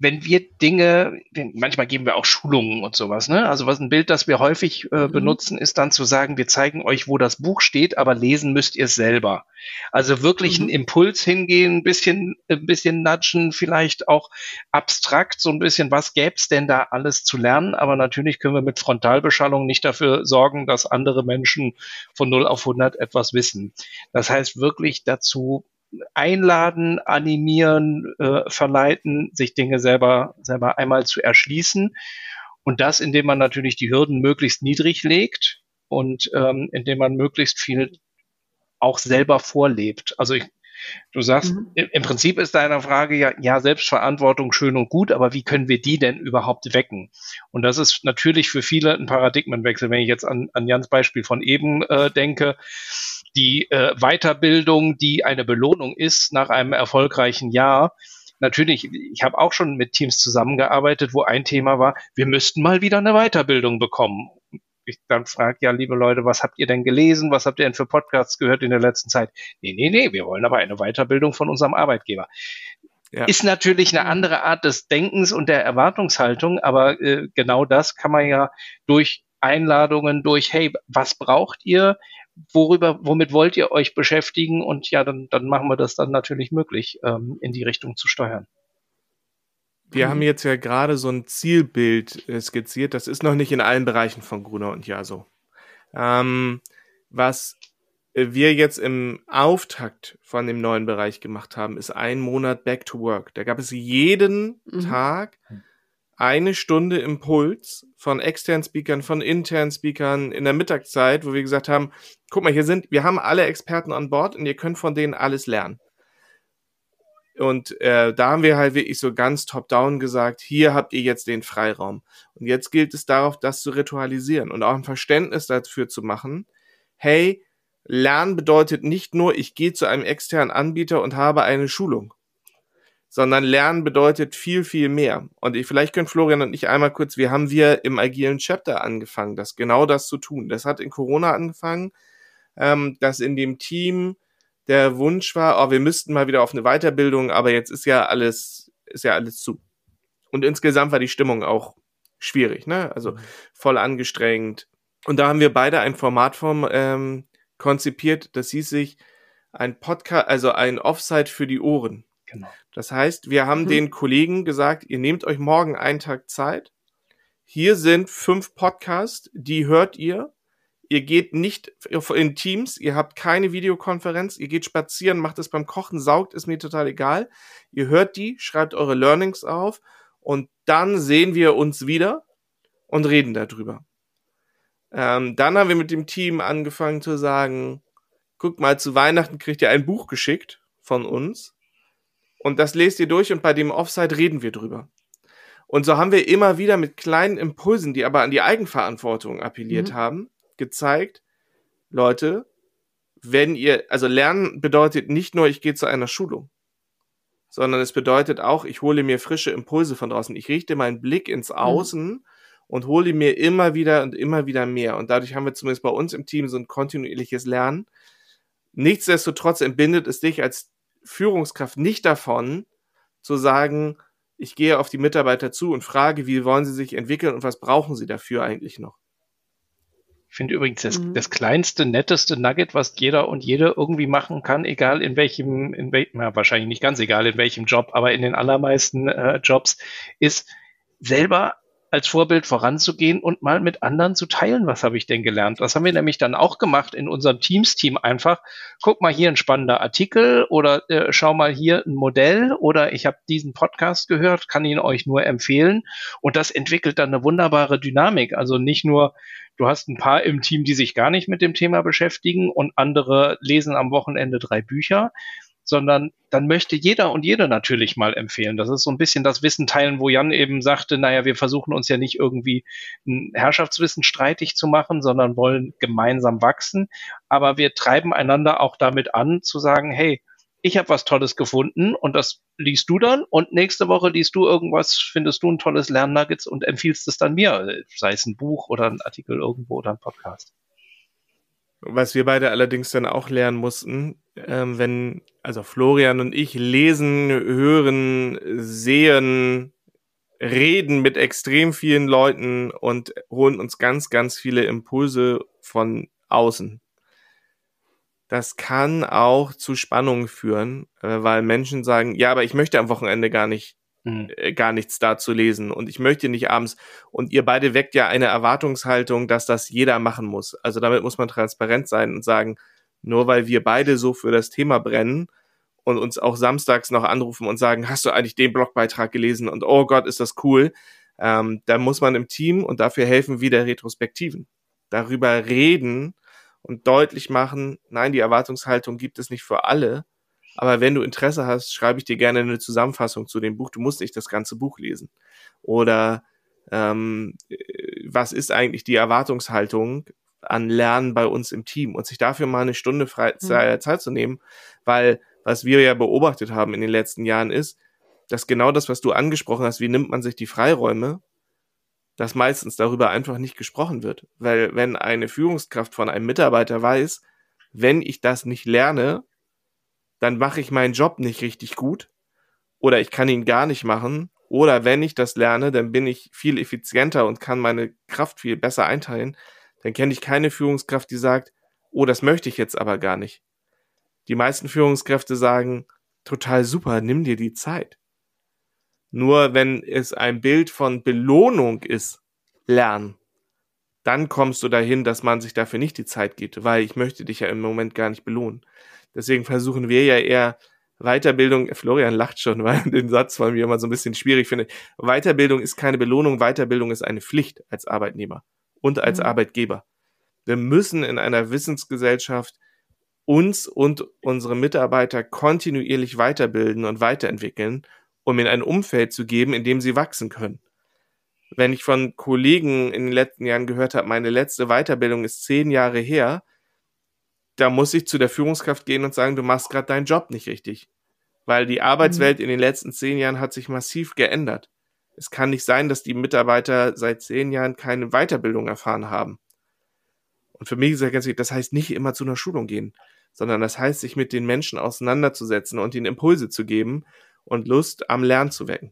wenn wir Dinge, manchmal geben wir auch Schulungen und sowas, ne? Also was ein Bild, das wir häufig äh, mhm. benutzen, ist dann zu sagen, wir zeigen euch, wo das Buch steht, aber lesen müsst ihr es selber. Also wirklich mhm. einen Impuls hingehen, ein bisschen, ein bisschen nudgen, vielleicht auch abstrakt so ein bisschen, was gäb's denn da alles zu lernen? Aber natürlich können wir mit Frontalbeschallung nicht dafür sorgen, dass andere Menschen von 0 auf 100 etwas wissen. Das heißt wirklich dazu einladen, animieren, äh, verleiten, sich Dinge selber, selber einmal zu erschließen. Und das, indem man natürlich die Hürden möglichst niedrig legt und ähm, indem man möglichst viel auch selber vorlebt. Also ich, du sagst, mhm. im Prinzip ist deine Frage ja, ja, Selbstverantwortung schön und gut, aber wie können wir die denn überhaupt wecken? Und das ist natürlich für viele ein Paradigmenwechsel, wenn ich jetzt an, an Jans Beispiel von eben äh, denke die äh, Weiterbildung, die eine Belohnung ist nach einem erfolgreichen Jahr. Natürlich, ich habe auch schon mit Teams zusammengearbeitet, wo ein Thema war, wir müssten mal wieder eine Weiterbildung bekommen. Ich dann frage, ja, liebe Leute, was habt ihr denn gelesen? Was habt ihr denn für Podcasts gehört in der letzten Zeit? Nee, nee, nee, wir wollen aber eine Weiterbildung von unserem Arbeitgeber. Ja. Ist natürlich eine andere Art des Denkens und der Erwartungshaltung, aber äh, genau das kann man ja durch Einladungen, durch, hey, was braucht ihr? Worüber, womit wollt ihr euch beschäftigen? Und ja, dann, dann machen wir das dann natürlich möglich, ähm, in die Richtung zu steuern. Wir mhm. haben jetzt ja gerade so ein Zielbild äh, skizziert. Das ist noch nicht in allen Bereichen von Gruner und Ja so. Ähm, Was wir jetzt im Auftakt von dem neuen Bereich gemacht haben, ist ein Monat Back to Work. Da gab es jeden mhm. Tag eine Stunde Impuls von externen Speakern, von internen Speakern in der Mittagszeit, wo wir gesagt haben, guck mal, hier sind, wir haben alle Experten an Bord und ihr könnt von denen alles lernen. Und äh, da haben wir halt wirklich so ganz top-down gesagt, hier habt ihr jetzt den Freiraum. Und jetzt gilt es darauf, das zu ritualisieren und auch ein Verständnis dafür zu machen, hey, Lernen bedeutet nicht nur, ich gehe zu einem externen Anbieter und habe eine Schulung, sondern Lernen bedeutet viel, viel mehr. Und ich, vielleicht können Florian und ich einmal kurz, wir haben wir im agilen Chapter angefangen, das genau das zu tun. Das hat in Corona angefangen, ähm, dass in dem Team der Wunsch war, oh, wir müssten mal wieder auf eine Weiterbildung, aber jetzt ist ja alles, ist ja alles zu. Und insgesamt war die Stimmung auch schwierig, ne? Also mhm. voll angestrengt. Und da haben wir beide ein Format vom ähm, konzipiert, das hieß sich ein Podcast, also ein Offside für die Ohren. Genau. Das heißt, wir haben mhm. den Kollegen gesagt, ihr nehmt euch morgen einen Tag Zeit. Hier sind fünf Podcasts, die hört ihr. Ihr geht nicht in Teams, ihr habt keine Videokonferenz, ihr geht spazieren, macht es beim Kochen, saugt, ist mir total egal. Ihr hört die, schreibt eure Learnings auf und dann sehen wir uns wieder und reden darüber. Ähm, dann haben wir mit dem Team angefangen zu sagen, guck mal, zu Weihnachten kriegt ihr ein Buch geschickt von uns und das lest ihr durch und bei dem Offside reden wir drüber. Und so haben wir immer wieder mit kleinen Impulsen, die aber an die Eigenverantwortung appelliert mhm. haben, gezeigt, Leute, wenn ihr, also Lernen bedeutet nicht nur, ich gehe zu einer Schulung, sondern es bedeutet auch, ich hole mir frische Impulse von draußen. Ich richte meinen Blick ins mhm. Außen mhm und hole mir immer wieder und immer wieder mehr. Und dadurch haben wir zumindest bei uns im Team so ein kontinuierliches Lernen. Nichtsdestotrotz entbindet es dich als Führungskraft nicht davon, zu sagen, ich gehe auf die Mitarbeiter zu und frage, wie wollen sie sich entwickeln und was brauchen sie dafür eigentlich noch. Ich finde übrigens das, mhm. das kleinste, netteste Nugget, was jeder und jede irgendwie machen kann, egal in welchem, in welchem, ja, wahrscheinlich nicht ganz egal in welchem Job, aber in den allermeisten äh, Jobs, ist selber als Vorbild voranzugehen und mal mit anderen zu teilen, was habe ich denn gelernt. Das haben wir nämlich dann auch gemacht in unserem Teams-Team einfach. Guck mal hier ein spannender Artikel oder äh, schau mal hier ein Modell oder ich habe diesen Podcast gehört, kann ihn euch nur empfehlen. Und das entwickelt dann eine wunderbare Dynamik. Also nicht nur, du hast ein paar im Team, die sich gar nicht mit dem Thema beschäftigen und andere lesen am Wochenende drei Bücher, sondern dann möchte jeder und jede natürlich mal empfehlen. Das ist so ein bisschen das Wissen teilen, wo Jan eben sagte, naja, wir versuchen uns ja nicht irgendwie ein Herrschaftswissen streitig zu machen, sondern wollen gemeinsam wachsen. Aber wir treiben einander auch damit an, zu sagen, hey, ich habe was Tolles gefunden und das liest du dann und nächste Woche liest du irgendwas, findest du ein tolles Lernnuggets und empfiehlst es dann mir, sei es ein Buch oder ein Artikel irgendwo oder ein Podcast. Was wir beide allerdings dann auch lernen mussten, ähm, wenn, also Florian und ich lesen, hören, sehen, reden mit extrem vielen Leuten und holen uns ganz, ganz viele Impulse von außen. Das kann auch zu Spannungen führen, äh, weil Menschen sagen, ja, aber ich möchte am Wochenende gar nicht mhm. Gar nichts da zu lesen und ich möchte nicht abends und ihr beide weckt ja eine Erwartungshaltung, dass das jeder machen muss. Also damit muss man transparent sein und sagen, nur weil wir beide so für das Thema brennen und uns auch samstags noch anrufen und sagen, hast du eigentlich den Blogbeitrag gelesen und oh Gott, ist das cool, ähm, da muss man im Team und dafür helfen wieder Retrospektiven. Darüber reden und deutlich machen, nein, die Erwartungshaltung gibt es nicht für alle, aber wenn du Interesse hast, schreibe ich dir gerne eine Zusammenfassung zu dem Buch. Du musst nicht das ganze Buch lesen. Oder ähm, was ist eigentlich die Erwartungshaltung an Lernen bei uns im Team und sich dafür mal eine Stunde frei, mhm. Zeit zu nehmen, weil was wir ja beobachtet haben in den letzten Jahren ist, dass genau das, was du angesprochen hast, wie nimmt man sich die Freiräume, dass meistens darüber einfach nicht gesprochen wird. Weil wenn eine Führungskraft von einem Mitarbeiter weiß, wenn ich das nicht lerne, dann mache ich meinen Job nicht richtig gut oder ich kann ihn gar nicht machen oder wenn ich das lerne, dann bin ich viel effizienter und kann meine Kraft viel besser einteilen. Dann kenne ich keine Führungskraft, die sagt, oh, das möchte ich jetzt aber gar nicht. Die meisten Führungskräfte sagen, total super, nimm dir die Zeit. Nur wenn es ein Bild von Belohnung ist, lernen, dann kommst du dahin, dass man sich dafür nicht die Zeit gibt, weil ich möchte dich ja im Moment gar nicht belohnen. Deswegen versuchen wir ja eher Weiterbildung, Florian lacht schon, weil den Satz von mir immer so ein bisschen schwierig finde. Weiterbildung ist keine Belohnung, Weiterbildung ist eine Pflicht als Arbeitnehmer und als mhm. Arbeitgeber. Wir müssen in einer Wissensgesellschaft uns und unsere Mitarbeiter kontinuierlich weiterbilden und weiterentwickeln, um in ein Umfeld zu geben, in dem sie wachsen können. Wenn ich von Kollegen in den letzten Jahren gehört habe, meine letzte Weiterbildung ist zehn Jahre her, da muss ich zu der Führungskraft gehen und sagen, du machst gerade deinen Job nicht richtig. Weil die Arbeitswelt mhm. in den letzten zehn Jahren hat sich massiv geändert. Es kann nicht sein, dass die Mitarbeiter seit zehn Jahren keine Weiterbildung erfahren haben. Und für mich ist ja ganz wichtig, das heißt nicht immer zu einer Schulung gehen sondern das heißt, sich mit den Menschen auseinanderzusetzen und ihnen Impulse zu geben und Lust am Lernen zu wecken.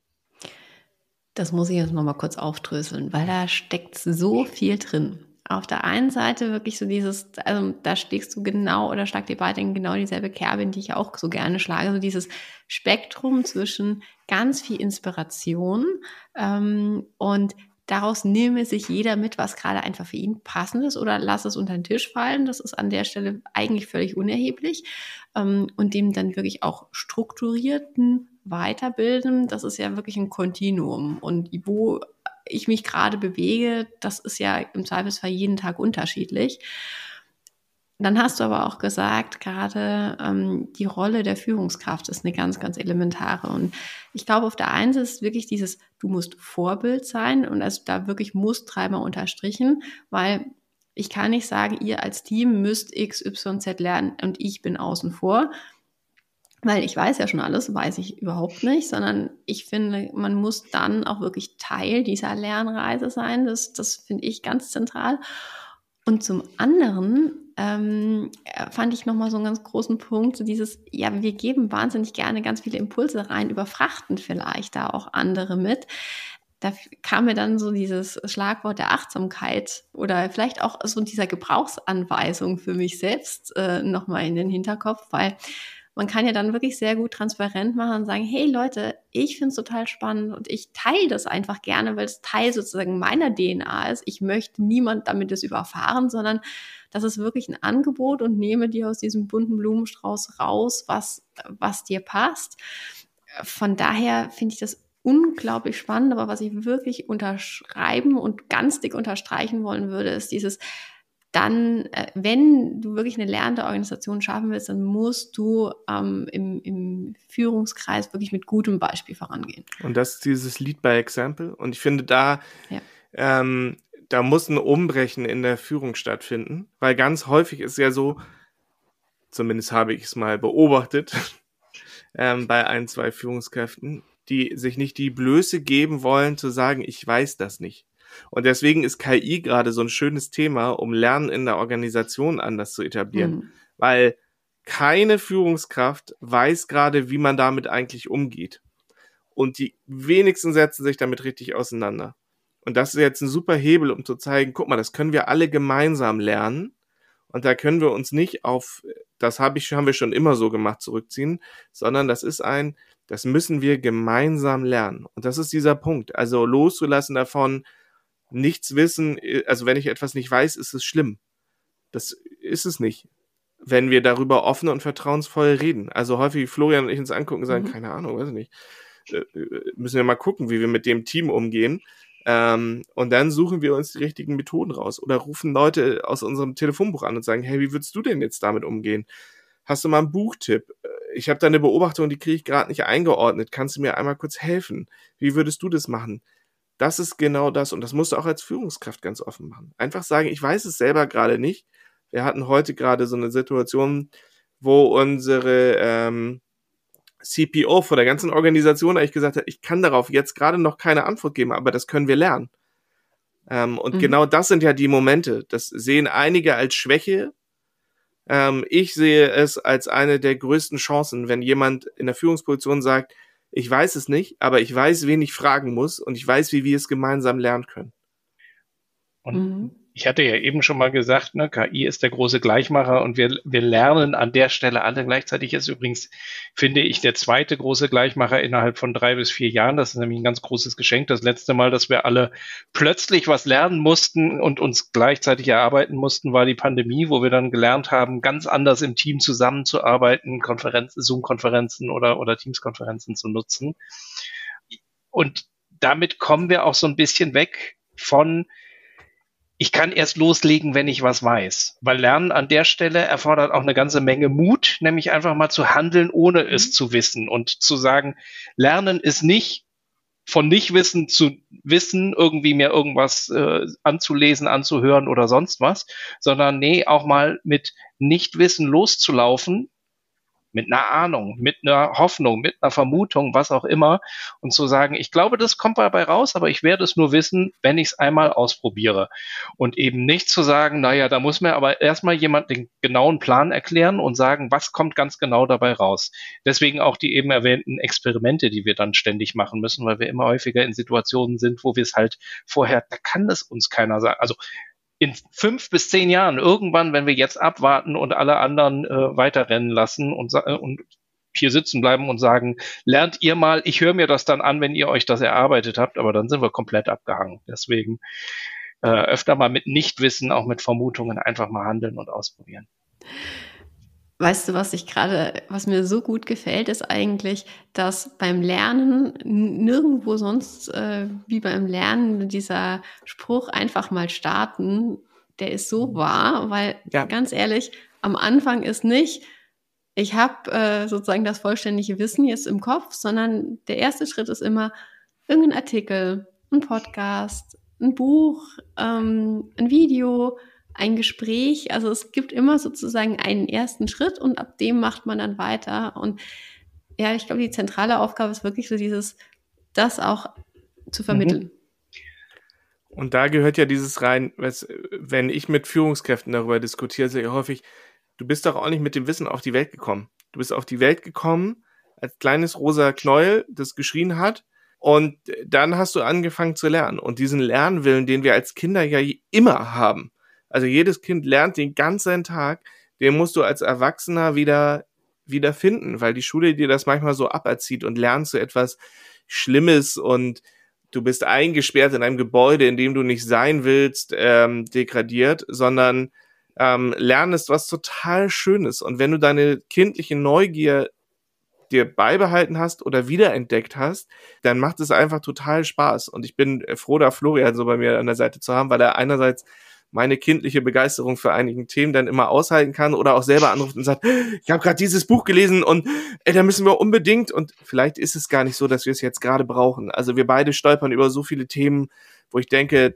Das muss ich jetzt nochmal kurz aufdröseln, weil da steckt so viel drin. Auf der einen Seite wirklich so dieses, also da schlägst du genau oder schlagt ihr beide in genau dieselbe Kerbe, in die ich auch so gerne schlage, so dieses Spektrum zwischen ganz viel Inspiration ähm, und Daraus nehme sich jeder mit, was gerade einfach für ihn passend ist oder lass es unter den Tisch fallen. Das ist an der Stelle eigentlich völlig unerheblich. Ähm, und dem dann wirklich auch strukturierten Weiterbilden, das ist ja wirklich ein Kontinuum. Und wo ich mich gerade bewege, das ist ja im Zweifelsfall jeden Tag unterschiedlich. Dann hast du aber auch gesagt, gerade ähm, die Rolle der Führungskraft ist eine ganz, ganz elementare. Und ich glaube, auf der einen Seite ist wirklich dieses, du musst Vorbild sein und also da wirklich muss dreimal unterstrichen, weil ich kann nicht sagen, ihr als Team müsst X, Y, Z lernen und ich bin außen vor, weil ich weiß ja schon alles, weiß ich überhaupt nicht, sondern ich finde, man muss dann auch wirklich Teil dieser Lernreise sein. Das, das finde ich ganz zentral. Und zum anderen ähm, äh, fand ich nochmal so einen ganz großen Punkt, so dieses, ja, wir geben wahnsinnig gerne ganz viele Impulse rein, überfrachten vielleicht da auch andere mit. Da kam mir dann so dieses Schlagwort der Achtsamkeit oder vielleicht auch so dieser Gebrauchsanweisung für mich selbst äh, nochmal in den Hinterkopf, weil man kann ja dann wirklich sehr gut transparent machen und sagen, hey Leute, ich finde es total spannend und ich teile das einfach gerne, weil es Teil sozusagen meiner DNA ist. Ich möchte niemand damit das überfahren, sondern das ist wirklich ein Angebot und nehme dir aus diesem bunten Blumenstrauß raus, was, was dir passt. Von daher finde ich das unglaublich spannend, aber was ich wirklich unterschreiben und ganz dick unterstreichen wollen würde, ist dieses, dann, äh, wenn du wirklich eine lernende Organisation schaffen willst, dann musst du ähm, im, im Führungskreis wirklich mit gutem Beispiel vorangehen. Und das ist dieses Lead by Example. Und ich finde, da, ja. ähm, da muss ein Umbrechen in der Führung stattfinden, weil ganz häufig ist ja so, zumindest habe ich es mal beobachtet, ähm, bei ein, zwei Führungskräften, die sich nicht die Blöße geben wollen zu sagen, ich weiß das nicht. Und deswegen ist KI gerade so ein schönes Thema, um Lernen in der Organisation anders zu etablieren. Mhm. Weil keine Führungskraft weiß gerade, wie man damit eigentlich umgeht. Und die wenigsten setzen sich damit richtig auseinander. Und das ist jetzt ein super Hebel, um zu zeigen, guck mal, das können wir alle gemeinsam lernen. Und da können wir uns nicht auf, das habe ich, haben wir schon immer so gemacht, zurückziehen, sondern das ist ein, das müssen wir gemeinsam lernen. Und das ist dieser Punkt. Also loszulassen davon, nichts wissen, äh, also wenn ich etwas nicht weiß, ist es schlimm. Das ist es nicht. Wenn wir darüber offen und vertrauensvoll reden. Also häufig Florian und ich uns angucken und sagen, mhm. keine Ahnung, weiß ich nicht. Äh, äh, müssen wir mal gucken, wie wir mit dem Team umgehen. Ähm, und dann suchen wir uns die richtigen Methoden raus oder rufen Leute aus unserem Telefonbuch an und sagen, hey, wie würdest du denn jetzt damit umgehen? Hast du mal einen Buchtipp? Ich habe da eine Beobachtung, die kriege ich gerade nicht eingeordnet. Kannst du mir einmal kurz helfen? Wie würdest du das machen? Das ist genau das. Und das musst du auch als Führungskraft ganz offen machen. Einfach sagen, ich weiß es selber gerade nicht. Wir hatten heute gerade so eine Situation, wo unsere ähm, CPO vor der ganzen Organisation eigentlich gesagt hat, ich kann darauf jetzt gerade noch keine Antwort geben, aber das können wir lernen. Ähm, und mhm. genau das sind ja die Momente. Das sehen einige als Schwäche. Ähm, ich sehe es als eine der größten Chancen, wenn jemand in der Führungsposition sagt, ich weiß es nicht, aber ich weiß, wen ich fragen muss und ich weiß, wie wir es gemeinsam lernen können. Und mhm. Ich hatte ja eben schon mal gesagt, ne, KI ist der große Gleichmacher und wir, wir lernen an der Stelle alle gleichzeitig. Ist übrigens, finde ich, der zweite große Gleichmacher innerhalb von drei bis vier Jahren. Das ist nämlich ein ganz großes Geschenk. Das letzte Mal, dass wir alle plötzlich was lernen mussten und uns gleichzeitig erarbeiten mussten, war die Pandemie, wo wir dann gelernt haben, ganz anders im Team zusammenzuarbeiten, Konferenzen, Zoom-Konferenzen oder, oder Teams-Konferenzen zu nutzen. Und damit kommen wir auch so ein bisschen weg von ich kann erst loslegen, wenn ich was weiß. Weil Lernen an der Stelle erfordert auch eine ganze Menge Mut, nämlich einfach mal zu handeln, ohne mhm. es zu wissen und zu sagen, Lernen ist nicht von Nichtwissen zu wissen, irgendwie mir irgendwas äh, anzulesen, anzuhören oder sonst was, sondern nee, auch mal mit Nichtwissen loszulaufen mit einer Ahnung, mit einer Hoffnung, mit einer Vermutung, was auch immer, und zu sagen, ich glaube, das kommt dabei raus, aber ich werde es nur wissen, wenn ich es einmal ausprobiere. Und eben nicht zu sagen, naja, da muss mir aber erstmal jemand den genauen Plan erklären und sagen, was kommt ganz genau dabei raus. Deswegen auch die eben erwähnten Experimente, die wir dann ständig machen müssen, weil wir immer häufiger in Situationen sind, wo wir es halt vorher, da kann es uns keiner sagen. Also in fünf bis zehn Jahren, irgendwann, wenn wir jetzt abwarten und alle anderen äh, weiterrennen lassen und, äh, und hier sitzen bleiben und sagen, lernt ihr mal, ich höre mir das dann an, wenn ihr euch das erarbeitet habt, aber dann sind wir komplett abgehangen. Deswegen äh, öfter mal mit Nichtwissen, auch mit Vermutungen einfach mal handeln und ausprobieren. Weißt du, was ich gerade, was mir so gut gefällt, ist eigentlich, dass beim Lernen nirgendwo sonst äh, wie beim Lernen dieser Spruch einfach mal starten, der ist so wahr, weil ja. ganz ehrlich, am Anfang ist nicht, ich habe äh, sozusagen das vollständige Wissen jetzt im Kopf, sondern der erste Schritt ist immer irgendein Artikel, ein Podcast, ein Buch, ähm, ein Video, ein Gespräch. Also es gibt immer sozusagen einen ersten Schritt und ab dem macht man dann weiter. Und ja, ich glaube, die zentrale Aufgabe ist wirklich so dieses, das auch zu vermitteln. Mhm. Und da gehört ja dieses rein, wenn ich mit Führungskräften darüber diskutiere, sehr häufig, du bist doch auch nicht mit dem Wissen auf die Welt gekommen. Du bist auf die Welt gekommen als kleines rosa Knäuel, das geschrien hat. Und dann hast du angefangen zu lernen. Und diesen Lernwillen, den wir als Kinder ja immer haben, also jedes Kind lernt den ganzen Tag, den musst du als Erwachsener wieder, wieder finden, weil die Schule dir das manchmal so aberzieht und lernst du etwas Schlimmes und du bist eingesperrt in einem Gebäude, in dem du nicht sein willst, ähm, degradiert, sondern ähm, lernest was total Schönes. Und wenn du deine kindliche Neugier dir beibehalten hast oder wiederentdeckt hast, dann macht es einfach total Spaß. Und ich bin froh, da Florian so bei mir an der Seite zu haben, weil er einerseits meine kindliche Begeisterung für einigen Themen dann immer aushalten kann oder auch selber anruft und sagt, ich habe gerade dieses Buch gelesen und ey, da müssen wir unbedingt und vielleicht ist es gar nicht so, dass wir es jetzt gerade brauchen. Also wir beide stolpern über so viele Themen, wo ich denke,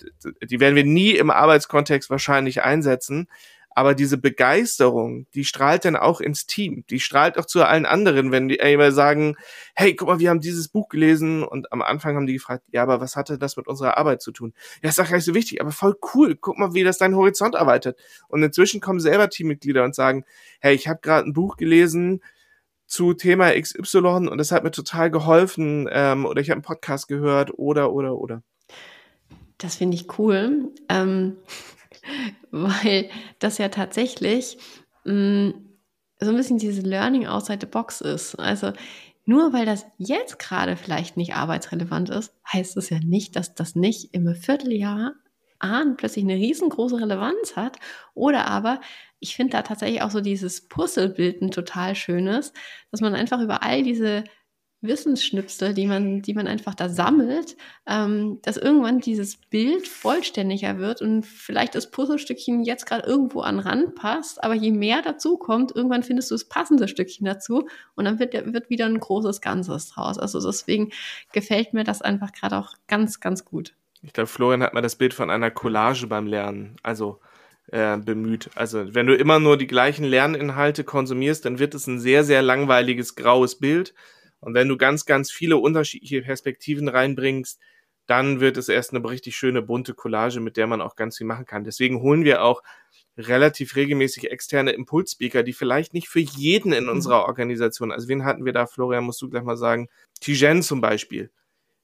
die werden wir nie im Arbeitskontext wahrscheinlich einsetzen, aber diese Begeisterung, die strahlt dann auch ins Team. Die strahlt auch zu allen anderen, wenn die immer sagen, hey, guck mal, wir haben dieses Buch gelesen und am Anfang haben die gefragt, ja, aber was hatte das mit unserer Arbeit zu tun? Ja, ist doch gar nicht so wichtig, aber voll cool. Guck mal, wie das deinen Horizont erweitert. Und inzwischen kommen selber Teammitglieder und sagen, hey, ich habe gerade ein Buch gelesen, zu Thema XY und das hat mir total geholfen ähm, oder ich habe einen Podcast gehört oder oder oder. Das finde ich cool. Ähm, weil das ja tatsächlich mh, mm, so ein bisschen diese Learning outside the box ist. Also nur weil das jetzt gerade vielleicht nicht arbeitsrelevant ist, heißt es ja nicht, dass das nicht im Vierteljahr an plötzlich eine riesengroße Relevanz hat. Oder aber, ich finde da tatsächlich auch so dieses Puzzlebild ein total schönes, dass man einfach über all diese Wissensschnipsel, die man, die man einfach da sammelt, ähm, dass irgendwann dieses Bild vollständiger wird und vielleicht das Puzzlestückchen jetzt gerade irgendwo an Rand passt, aber je mehr dazu kommt, irgendwann findest du das passende Stückchen dazu und dann wird, wird wieder ein großes Ganzes draus. Also deswegen gefällt mir das einfach gerade auch ganz, ganz gut. Ich glaube, Florian hat mal das Bild von einer Collage beim Lernen, also äh, bemüht. Also wenn du immer nur die gleichen Lerninhalte konsumierst, dann wird es ein sehr, sehr langweiliges graues Bild und wenn du ganz, ganz viele unterschiedliche Perspektiven reinbringst, dann wird es erst eine richtig schöne bunte Collage, mit der man auch ganz viel machen kann. Deswegen holen wir auch relativ regelmäßig externe Impulsspeaker, die vielleicht nicht für jeden in mhm. unserer Organisation, also wen hatten wir da, Florian, musst du gleich mal sagen, Tijen zum Beispiel.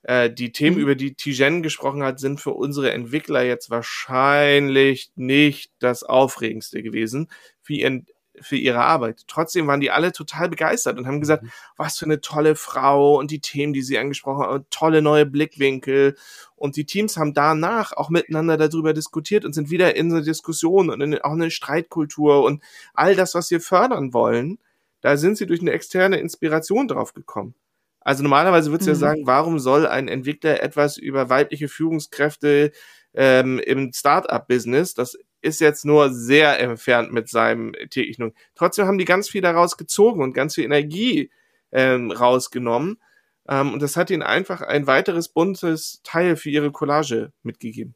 äh, die Themen, mhm. über die Tijen gesprochen hat, sind für unsere Entwickler jetzt wahrscheinlich nicht das Aufregendste gewesen für, ihren, für ihre Arbeit. Trotzdem waren die alle total begeistert und haben gesagt, mhm. was für eine tolle Frau und die Themen, die sie angesprochen haben, tolle neue Blickwinkel. Und die Teams haben danach auch miteinander darüber diskutiert und sind wieder in eine Diskussion und in, auch eine Streitkultur und all das, was wir fördern wollen. Da sind sie durch eine externe Inspiration drauf gekommen. Also normalerweise würdest du mhm. ja sagen, warum soll ein Entwickler etwas über weibliche Führungskräfte ähm, im Startup-Business, das ist jetzt nur sehr entfernt mit seinem täglichen. Trotzdem haben die ganz viel daraus gezogen und ganz viel Energie ähm, rausgenommen. Ähm, und das hat ihnen einfach ein weiteres buntes Teil für ihre Collage mitgegeben.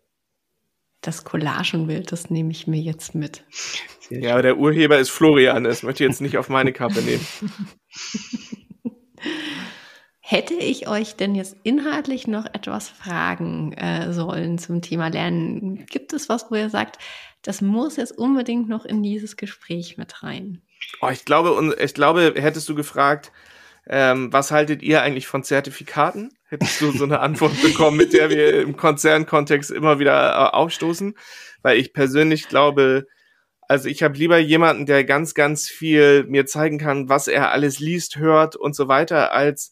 Das Collagenbild, das nehme ich mir jetzt mit. Ja, aber der Urheber ist Florian, das möchte ich jetzt nicht auf meine Kappe nehmen. Hätte ich euch denn jetzt inhaltlich noch etwas fragen äh, sollen zum Thema Lernen? Gibt es was, wo ihr sagt, das muss jetzt unbedingt noch in dieses Gespräch mit rein? Oh, ich glaube, ich glaube, hättest du gefragt, ähm, was haltet ihr eigentlich von Zertifikaten? Hättest du so eine Antwort bekommen, mit der wir im Konzernkontext immer wieder äh, aufstoßen? Weil ich persönlich glaube, also ich habe lieber jemanden, der ganz, ganz viel mir zeigen kann, was er alles liest, hört und so weiter, als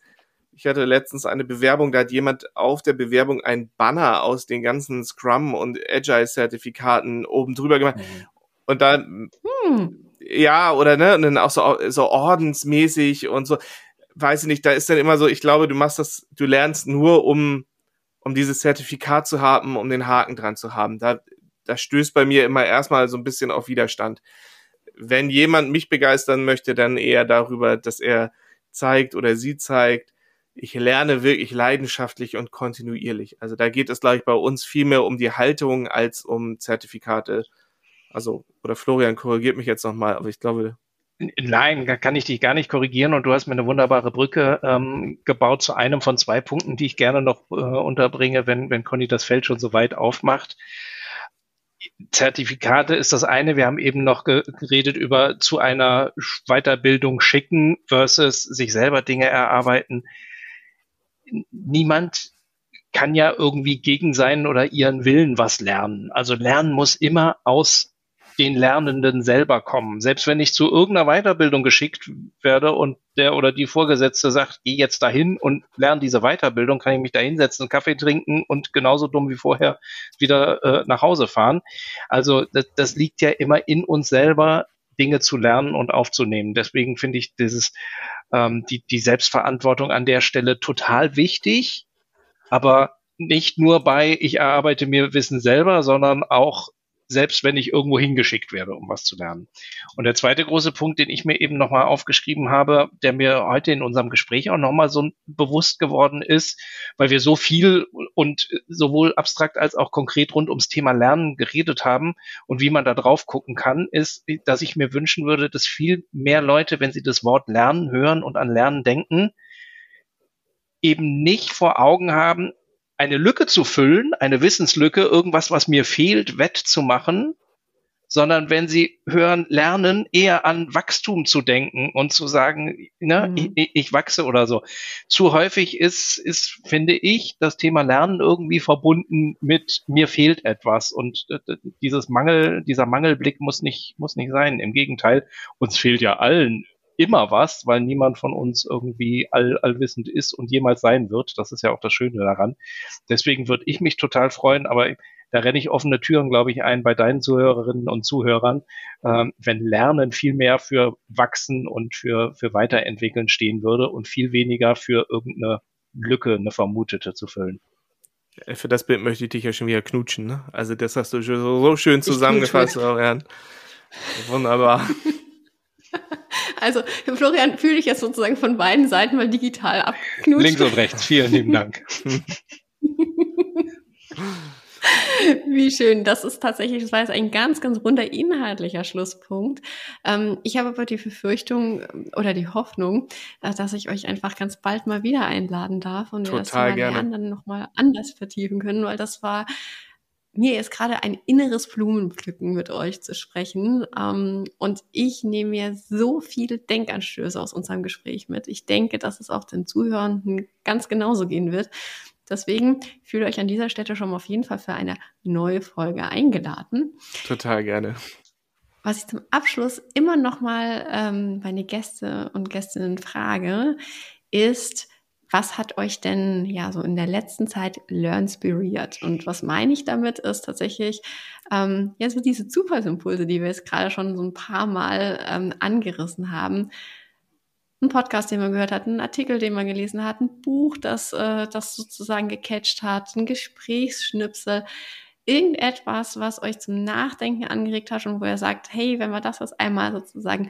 ich hatte letztens eine Bewerbung, da hat jemand auf der Bewerbung ein Banner aus den ganzen Scrum und Agile-Zertifikaten oben drüber gemacht. Mhm. Und dann, hm. ja, oder ne, und dann auch so, so ordensmäßig und so. Weiß ich nicht, da ist dann immer so, ich glaube, du machst das, du lernst nur, um, um dieses Zertifikat zu haben, um den Haken dran zu haben. Da, da stößt bei mir immer erstmal so ein bisschen auf Widerstand. Wenn jemand mich begeistern möchte, dann eher darüber, dass er zeigt oder sie zeigt, ich lerne wirklich leidenschaftlich und kontinuierlich. Also da geht es, glaube ich, bei uns viel mehr um die Haltung als um Zertifikate. Also, oder Florian korrigiert mich jetzt nochmal, aber ich glaube. Nein, da kann ich dich gar nicht korrigieren und du hast mir eine wunderbare Brücke ähm, gebaut zu einem von zwei Punkten, die ich gerne noch äh, unterbringe, wenn, wenn Conny das Feld schon so weit aufmacht. Zertifikate ist das eine. Wir haben eben noch geredet über zu einer Weiterbildung schicken versus sich selber Dinge erarbeiten niemand kann ja irgendwie gegen seinen oder ihren Willen was lernen. Also Lernen muss immer aus den Lernenden selber kommen. Selbst wenn ich zu irgendeiner Weiterbildung geschickt werde und der oder die Vorgesetzte sagt, geh jetzt dahin und lerne diese Weiterbildung, kann ich mich da hinsetzen, Kaffee trinken und genauso dumm wie vorher wieder äh, nach Hause fahren. Also das, das liegt ja immer in uns selber, Dinge zu lernen und aufzunehmen. Deswegen finde ich dieses, ähm, die, die Selbstverantwortung an der Stelle total wichtig, aber nicht nur bei, ich erarbeite mir Wissen selber, sondern auch selbst wenn ich irgendwo hingeschickt werde, um was zu lernen. Und der zweite große Punkt, den ich mir eben nochmal aufgeschrieben habe, der mir heute in unserem Gespräch auch nochmal so bewusst geworden ist, weil wir so viel und sowohl abstrakt als auch konkret rund ums Thema Lernen geredet haben und wie man da drauf gucken kann, ist, dass ich mir wünschen würde, dass viel mehr Leute, wenn sie das Wort Lernen hören und an Lernen denken, eben nicht vor Augen haben, eine Lücke zu füllen, eine Wissenslücke, irgendwas, was mir fehlt, wettzumachen, sondern wenn sie hören, lernen, eher an Wachstum zu denken und zu sagen, ne, mhm. ich, ich, wachse oder so. Zu häufig ist, ist, finde ich, das Thema Lernen irgendwie verbunden mit mir fehlt etwas und äh, dieses Mangel, dieser Mangelblick muss nicht, muss nicht sein. Im Gegenteil, uns fehlt ja allen immer was, weil niemand von uns irgendwie all, allwissend ist und jemals sein wird. Das ist ja auch das Schöne daran. Deswegen würde ich mich total freuen, aber da renne ich offene Türen, glaube ich, ein bei deinen Zuhörerinnen und Zuhörern, ähm, wenn Lernen viel mehr für Wachsen und für, für Weiterentwickeln stehen würde und viel weniger für irgendeine Lücke, eine vermutete zu füllen. Für das Bild möchte ich dich ja schon wieder knutschen, ne? Also das hast du so, so schön zusammengefasst, Florian. Wunderbar. Also, Florian, fühle ich jetzt sozusagen von beiden Seiten mal digital abknutschen. Links und rechts, vielen lieben Dank. Wie schön. Das ist tatsächlich, das war jetzt ein ganz, ganz runder inhaltlicher Schlusspunkt. Ähm, ich habe aber die Befürchtung oder die Hoffnung, äh, dass ich euch einfach ganz bald mal wieder einladen darf und wir das Thema dann nochmal anders vertiefen können, weil das war mir ist gerade ein inneres Blumenpflücken mit euch zu sprechen. Ähm, und ich nehme mir so viele Denkanstöße aus unserem Gespräch mit. Ich denke, dass es auch den Zuhörenden ganz genauso gehen wird. Deswegen fühle euch an dieser Stelle schon mal auf jeden Fall für eine neue Folge eingeladen. Total gerne. Was ich zum Abschluss immer noch mal ähm, meine Gäste und Gästinnen frage, ist, was hat euch denn ja so in der letzten Zeit learnspiriert? Und was meine ich damit ist tatsächlich ähm, ja so diese Zufallsimpulse, die wir jetzt gerade schon so ein paar Mal ähm, angerissen haben. Ein Podcast, den man gehört hat, ein Artikel, den man gelesen hat, ein Buch, das äh, das sozusagen gecatcht hat, ein Gesprächsschnipsel irgendetwas, was euch zum Nachdenken angeregt hat und wo ihr sagt, hey, wenn wir das jetzt einmal sozusagen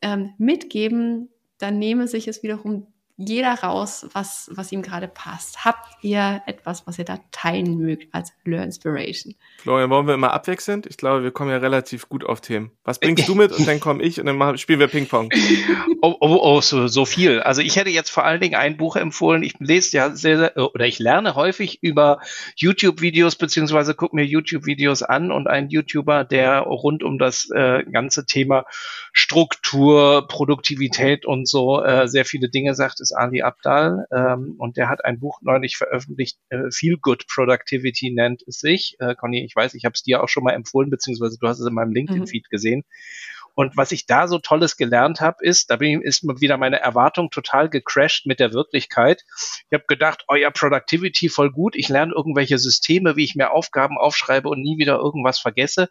ähm, mitgeben, dann nehme sich es wiederum jeder raus, was, was ihm gerade passt. Habt ihr etwas, was ihr da teilen mögt als Learn Inspiration? Florian, wollen wir immer abwechselnd? Ich glaube, wir kommen ja relativ gut auf Themen. Was bringst du mit und dann komme ich und dann machen, spielen wir Ping-Pong. Oh, oh, oh, so, so viel. Also ich hätte jetzt vor allen Dingen ein Buch empfohlen. Ich lese ja sehr, sehr oder ich lerne häufig über YouTube-Videos beziehungsweise gucke mir YouTube-Videos an und ein YouTuber, der rund um das äh, ganze Thema Struktur, Produktivität und so äh, sehr viele Dinge sagt, ist Ali Abdal ähm, und der hat ein Buch neulich veröffentlicht, äh, Feel Good Productivity nennt es sich. Äh, Conny, ich weiß, ich habe es dir auch schon mal empfohlen, beziehungsweise du hast es in meinem LinkedIn-Feed mhm. gesehen. Und was ich da so Tolles gelernt habe, ist, da bin ich, ist wieder meine Erwartung total gecrashed mit der Wirklichkeit. Ich habe gedacht, euer oh Productivity voll gut, ich lerne irgendwelche Systeme, wie ich mir Aufgaben aufschreibe und nie wieder irgendwas vergesse.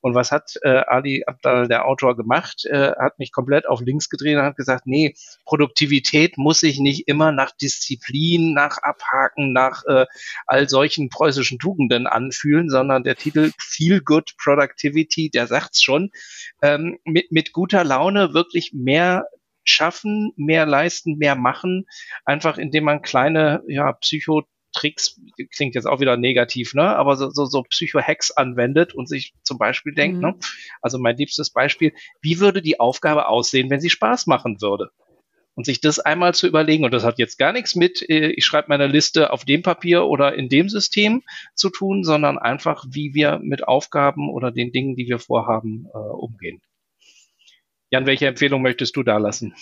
Und was hat äh, Ali Abdal, der Autor, gemacht? Äh, hat mich komplett auf links gedreht und hat gesagt, nee, Produktivität muss sich nicht immer nach Disziplin, nach Abhaken, nach äh, all solchen preußischen Tugenden anfühlen, sondern der Titel Feel Good Productivity, der sagt's schon, ähm, mit, mit guter Laune wirklich mehr schaffen, mehr leisten, mehr machen, einfach indem man kleine ja, Psycho Tricks, klingt jetzt auch wieder negativ, ne? aber so, so, so Psycho-Hacks anwendet und sich zum Beispiel denkt, mhm. ne? also mein liebstes Beispiel, wie würde die Aufgabe aussehen, wenn sie Spaß machen würde? Und sich das einmal zu überlegen, und das hat jetzt gar nichts mit, äh, ich schreibe meine Liste auf dem Papier oder in dem System zu tun, sondern einfach, wie wir mit Aufgaben oder den Dingen, die wir vorhaben, äh, umgehen. Jan, welche Empfehlung möchtest du da lassen?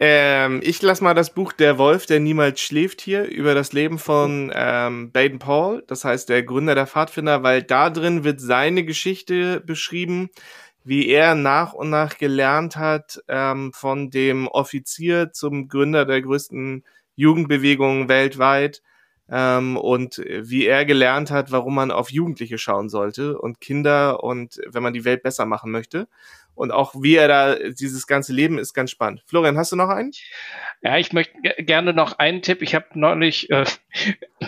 Ähm, ich lasse mal das Buch Der Wolf, der niemals schläft hier über das Leben von ähm, Baden Paul, das heißt der Gründer der Pfadfinder, weil da drin wird seine Geschichte beschrieben, wie er nach und nach gelernt hat, ähm, von dem Offizier zum Gründer der größten Jugendbewegung weltweit ähm, und wie er gelernt hat, warum man auf Jugendliche schauen sollte und Kinder und wenn man die Welt besser machen möchte und auch wie er da dieses ganze Leben ist ganz spannend. Florian, hast du noch einen? Ja, ich möchte gerne noch einen Tipp. Ich habe neulich, äh,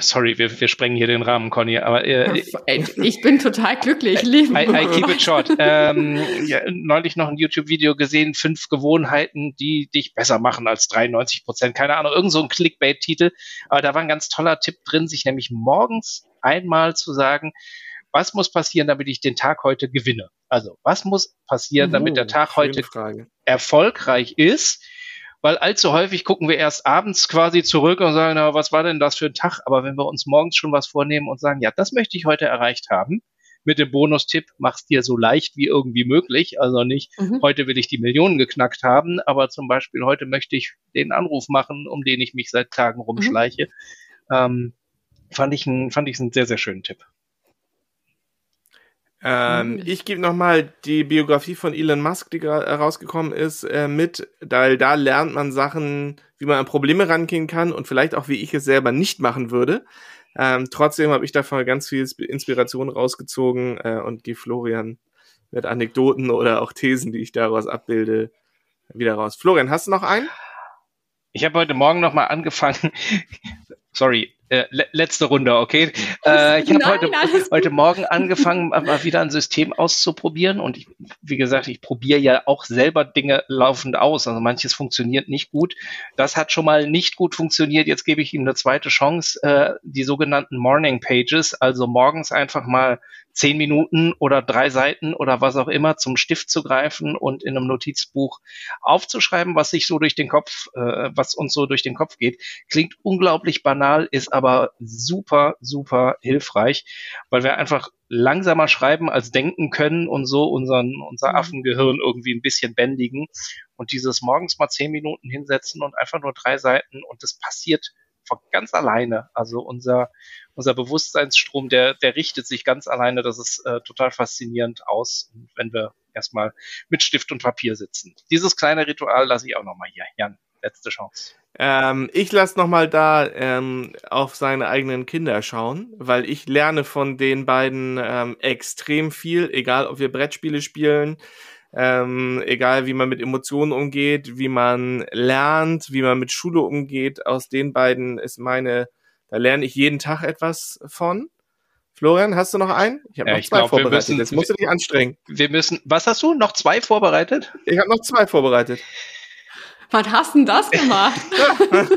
sorry, wir, wir sprengen hier den Rahmen, Conny, aber äh, ich bin total glücklich. Lieben I, I keep it short. ähm, ja, neulich noch ein YouTube-Video gesehen, fünf Gewohnheiten, die dich besser machen als 93 Prozent. Keine Ahnung, irgend so ein Clickbait-Titel. Aber da war ein ganz toller Tipp drin, sich nämlich morgens einmal zu sagen, was muss passieren, damit ich den Tag heute gewinne? Also, was muss passieren, damit der Tag heute Frage. erfolgreich ist? Weil allzu häufig gucken wir erst abends quasi zurück und sagen, na, was war denn das für ein Tag? Aber wenn wir uns morgens schon was vornehmen und sagen, ja, das möchte ich heute erreicht haben, mit dem Bonustipp, mach's dir so leicht wie irgendwie möglich. Also nicht, mhm. heute will ich die Millionen geknackt haben, aber zum Beispiel heute möchte ich den Anruf machen, um den ich mich seit Tagen rumschleiche. Mhm. Ähm, fand ich ein, fand ich einen sehr, sehr schönen Tipp. Ähm, mhm. Ich gebe nochmal die Biografie von Elon Musk, die gerade rausgekommen ist, äh, mit, weil da lernt man Sachen, wie man an Probleme rangehen kann und vielleicht auch, wie ich es selber nicht machen würde. Ähm, trotzdem habe ich davon ganz viel Inspiration rausgezogen äh, und gehe Florian mit Anekdoten oder auch Thesen, die ich daraus abbilde, wieder raus. Florian, hast du noch einen? Ich habe heute Morgen nochmal angefangen. Sorry, äh, le letzte Runde, okay. Äh, ich habe heute, heute Morgen angefangen, mal wieder ein System auszuprobieren und ich, wie gesagt, ich probiere ja auch selber Dinge laufend aus. Also manches funktioniert nicht gut. Das hat schon mal nicht gut funktioniert. Jetzt gebe ich ihm eine zweite Chance, äh, die sogenannten Morning Pages, also morgens einfach mal zehn Minuten oder drei Seiten oder was auch immer zum Stift zu greifen und in einem Notizbuch aufzuschreiben, was sich so durch den Kopf, äh, was uns so durch den Kopf geht. Klingt unglaublich banal, ist aber super, super hilfreich, weil wir einfach langsamer schreiben als denken können und so unseren, unser mhm. Affengehirn irgendwie ein bisschen bändigen und dieses morgens mal zehn Minuten hinsetzen und einfach nur drei Seiten und das passiert von ganz alleine. Also unser, unser Bewusstseinsstrom, der, der richtet sich ganz alleine. Das ist äh, total faszinierend aus, wenn wir erstmal mit Stift und Papier sitzen. Dieses kleine Ritual lasse ich auch nochmal hier. Jan, letzte Chance. Ähm, ich lasse nochmal da ähm, auf seine eigenen Kinder schauen, weil ich lerne von den beiden ähm, extrem viel, egal ob wir Brettspiele spielen, ähm, egal wie man mit Emotionen umgeht, wie man lernt, wie man mit Schule umgeht. Aus den beiden ist meine, da lerne ich jeden Tag etwas von. Florian, hast du noch einen? Ich habe ja, noch zwei glaub, vorbereitet. Müssen, Jetzt musst du dich anstrengen. Wir müssen. Was hast du? Noch zwei vorbereitet? Ich habe noch zwei vorbereitet. Was hast denn das gemacht?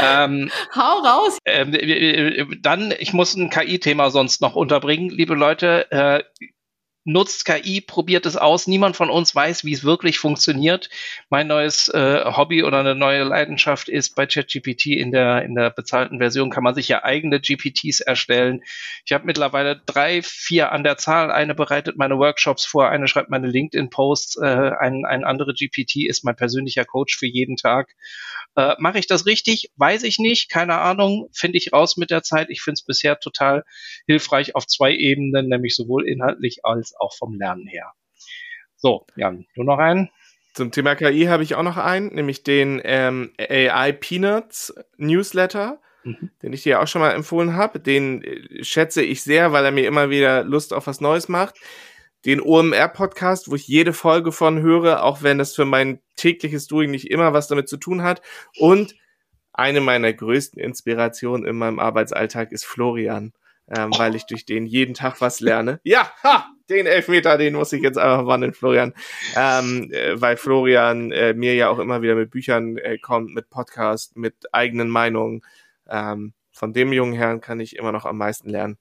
ähm, Hau raus! Ähm, dann, ich muss ein KI-Thema sonst noch unterbringen, liebe Leute. Äh, nutzt KI, probiert es aus. Niemand von uns weiß, wie es wirklich funktioniert. Mein neues äh, Hobby oder eine neue Leidenschaft ist bei ChatGPT in der in der bezahlten Version kann man sich ja eigene GPTs erstellen. Ich habe mittlerweile drei, vier an der Zahl. Eine bereitet meine Workshops vor, eine schreibt meine LinkedIn-Posts, äh, ein, ein andere GPT ist mein persönlicher Coach für jeden Tag. Äh, Mache ich das richtig? Weiß ich nicht. Keine Ahnung. Finde ich raus mit der Zeit. Ich finde es bisher total hilfreich auf zwei Ebenen, nämlich sowohl inhaltlich als auch vom Lernen her. So, Jan, du noch einen? Zum Thema KI habe ich auch noch einen, nämlich den ähm, AI Peanuts Newsletter, mhm. den ich dir auch schon mal empfohlen habe. Den äh, schätze ich sehr, weil er mir immer wieder Lust auf was Neues macht den OMR-Podcast, wo ich jede Folge von höre, auch wenn das für mein tägliches Doing nicht immer was damit zu tun hat. Und eine meiner größten Inspirationen in meinem Arbeitsalltag ist Florian, ähm, oh. weil ich durch den jeden Tag was lerne. Ja, ha, den Elfmeter, den muss ich jetzt einfach wandeln, Florian. Ähm, äh, weil Florian äh, mir ja auch immer wieder mit Büchern äh, kommt, mit Podcast, mit eigenen Meinungen. Ähm, von dem jungen Herrn kann ich immer noch am meisten lernen.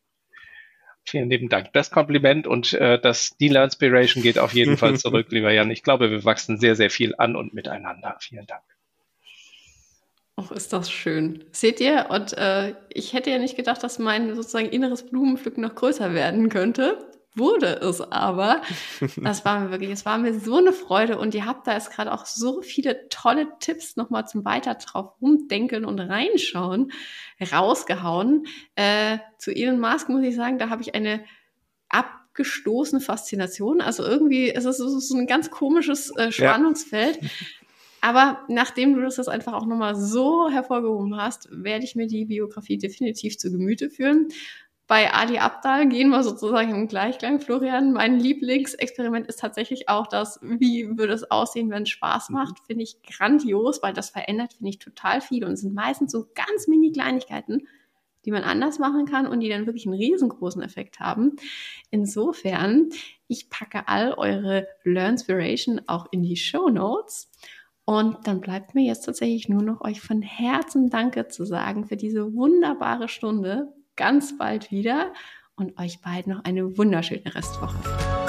Vielen lieben Dank. Das Kompliment und äh, das Dealer Inspiration geht auf jeden Fall zurück, lieber Jan. Ich glaube, wir wachsen sehr, sehr viel an und miteinander. Vielen Dank. Ach, ist das schön. Seht ihr? Und äh, ich hätte ja nicht gedacht, dass mein sozusagen inneres Blumenpflücken noch größer werden könnte wurde es aber. Das war mir wirklich, es war mir so eine Freude und ihr habt da jetzt gerade auch so viele tolle Tipps nochmal zum weiter drauf rumdenken und reinschauen rausgehauen. Äh, zu Elon Musk muss ich sagen, da habe ich eine abgestoßene Faszination. Also irgendwie ist es so ein ganz komisches äh, Spannungsfeld. Aber nachdem du das jetzt einfach auch nochmal so hervorgehoben hast, werde ich mir die Biografie definitiv zu Gemüte führen bei Ali Abdal gehen wir sozusagen im Gleichklang. Florian, mein Lieblingsexperiment ist tatsächlich auch das, wie würde es aussehen, wenn es Spaß mhm. macht. Finde ich grandios, weil das verändert, finde ich, total viel und es sind meistens so ganz mini Kleinigkeiten, die man anders machen kann und die dann wirklich einen riesengroßen Effekt haben. Insofern, ich packe all eure Learnspiration auch in die Show Notes. Und dann bleibt mir jetzt tatsächlich nur noch euch von Herzen Danke zu sagen für diese wunderbare Stunde ganz bald wieder und euch beiden noch eine wunderschöne Restwoche.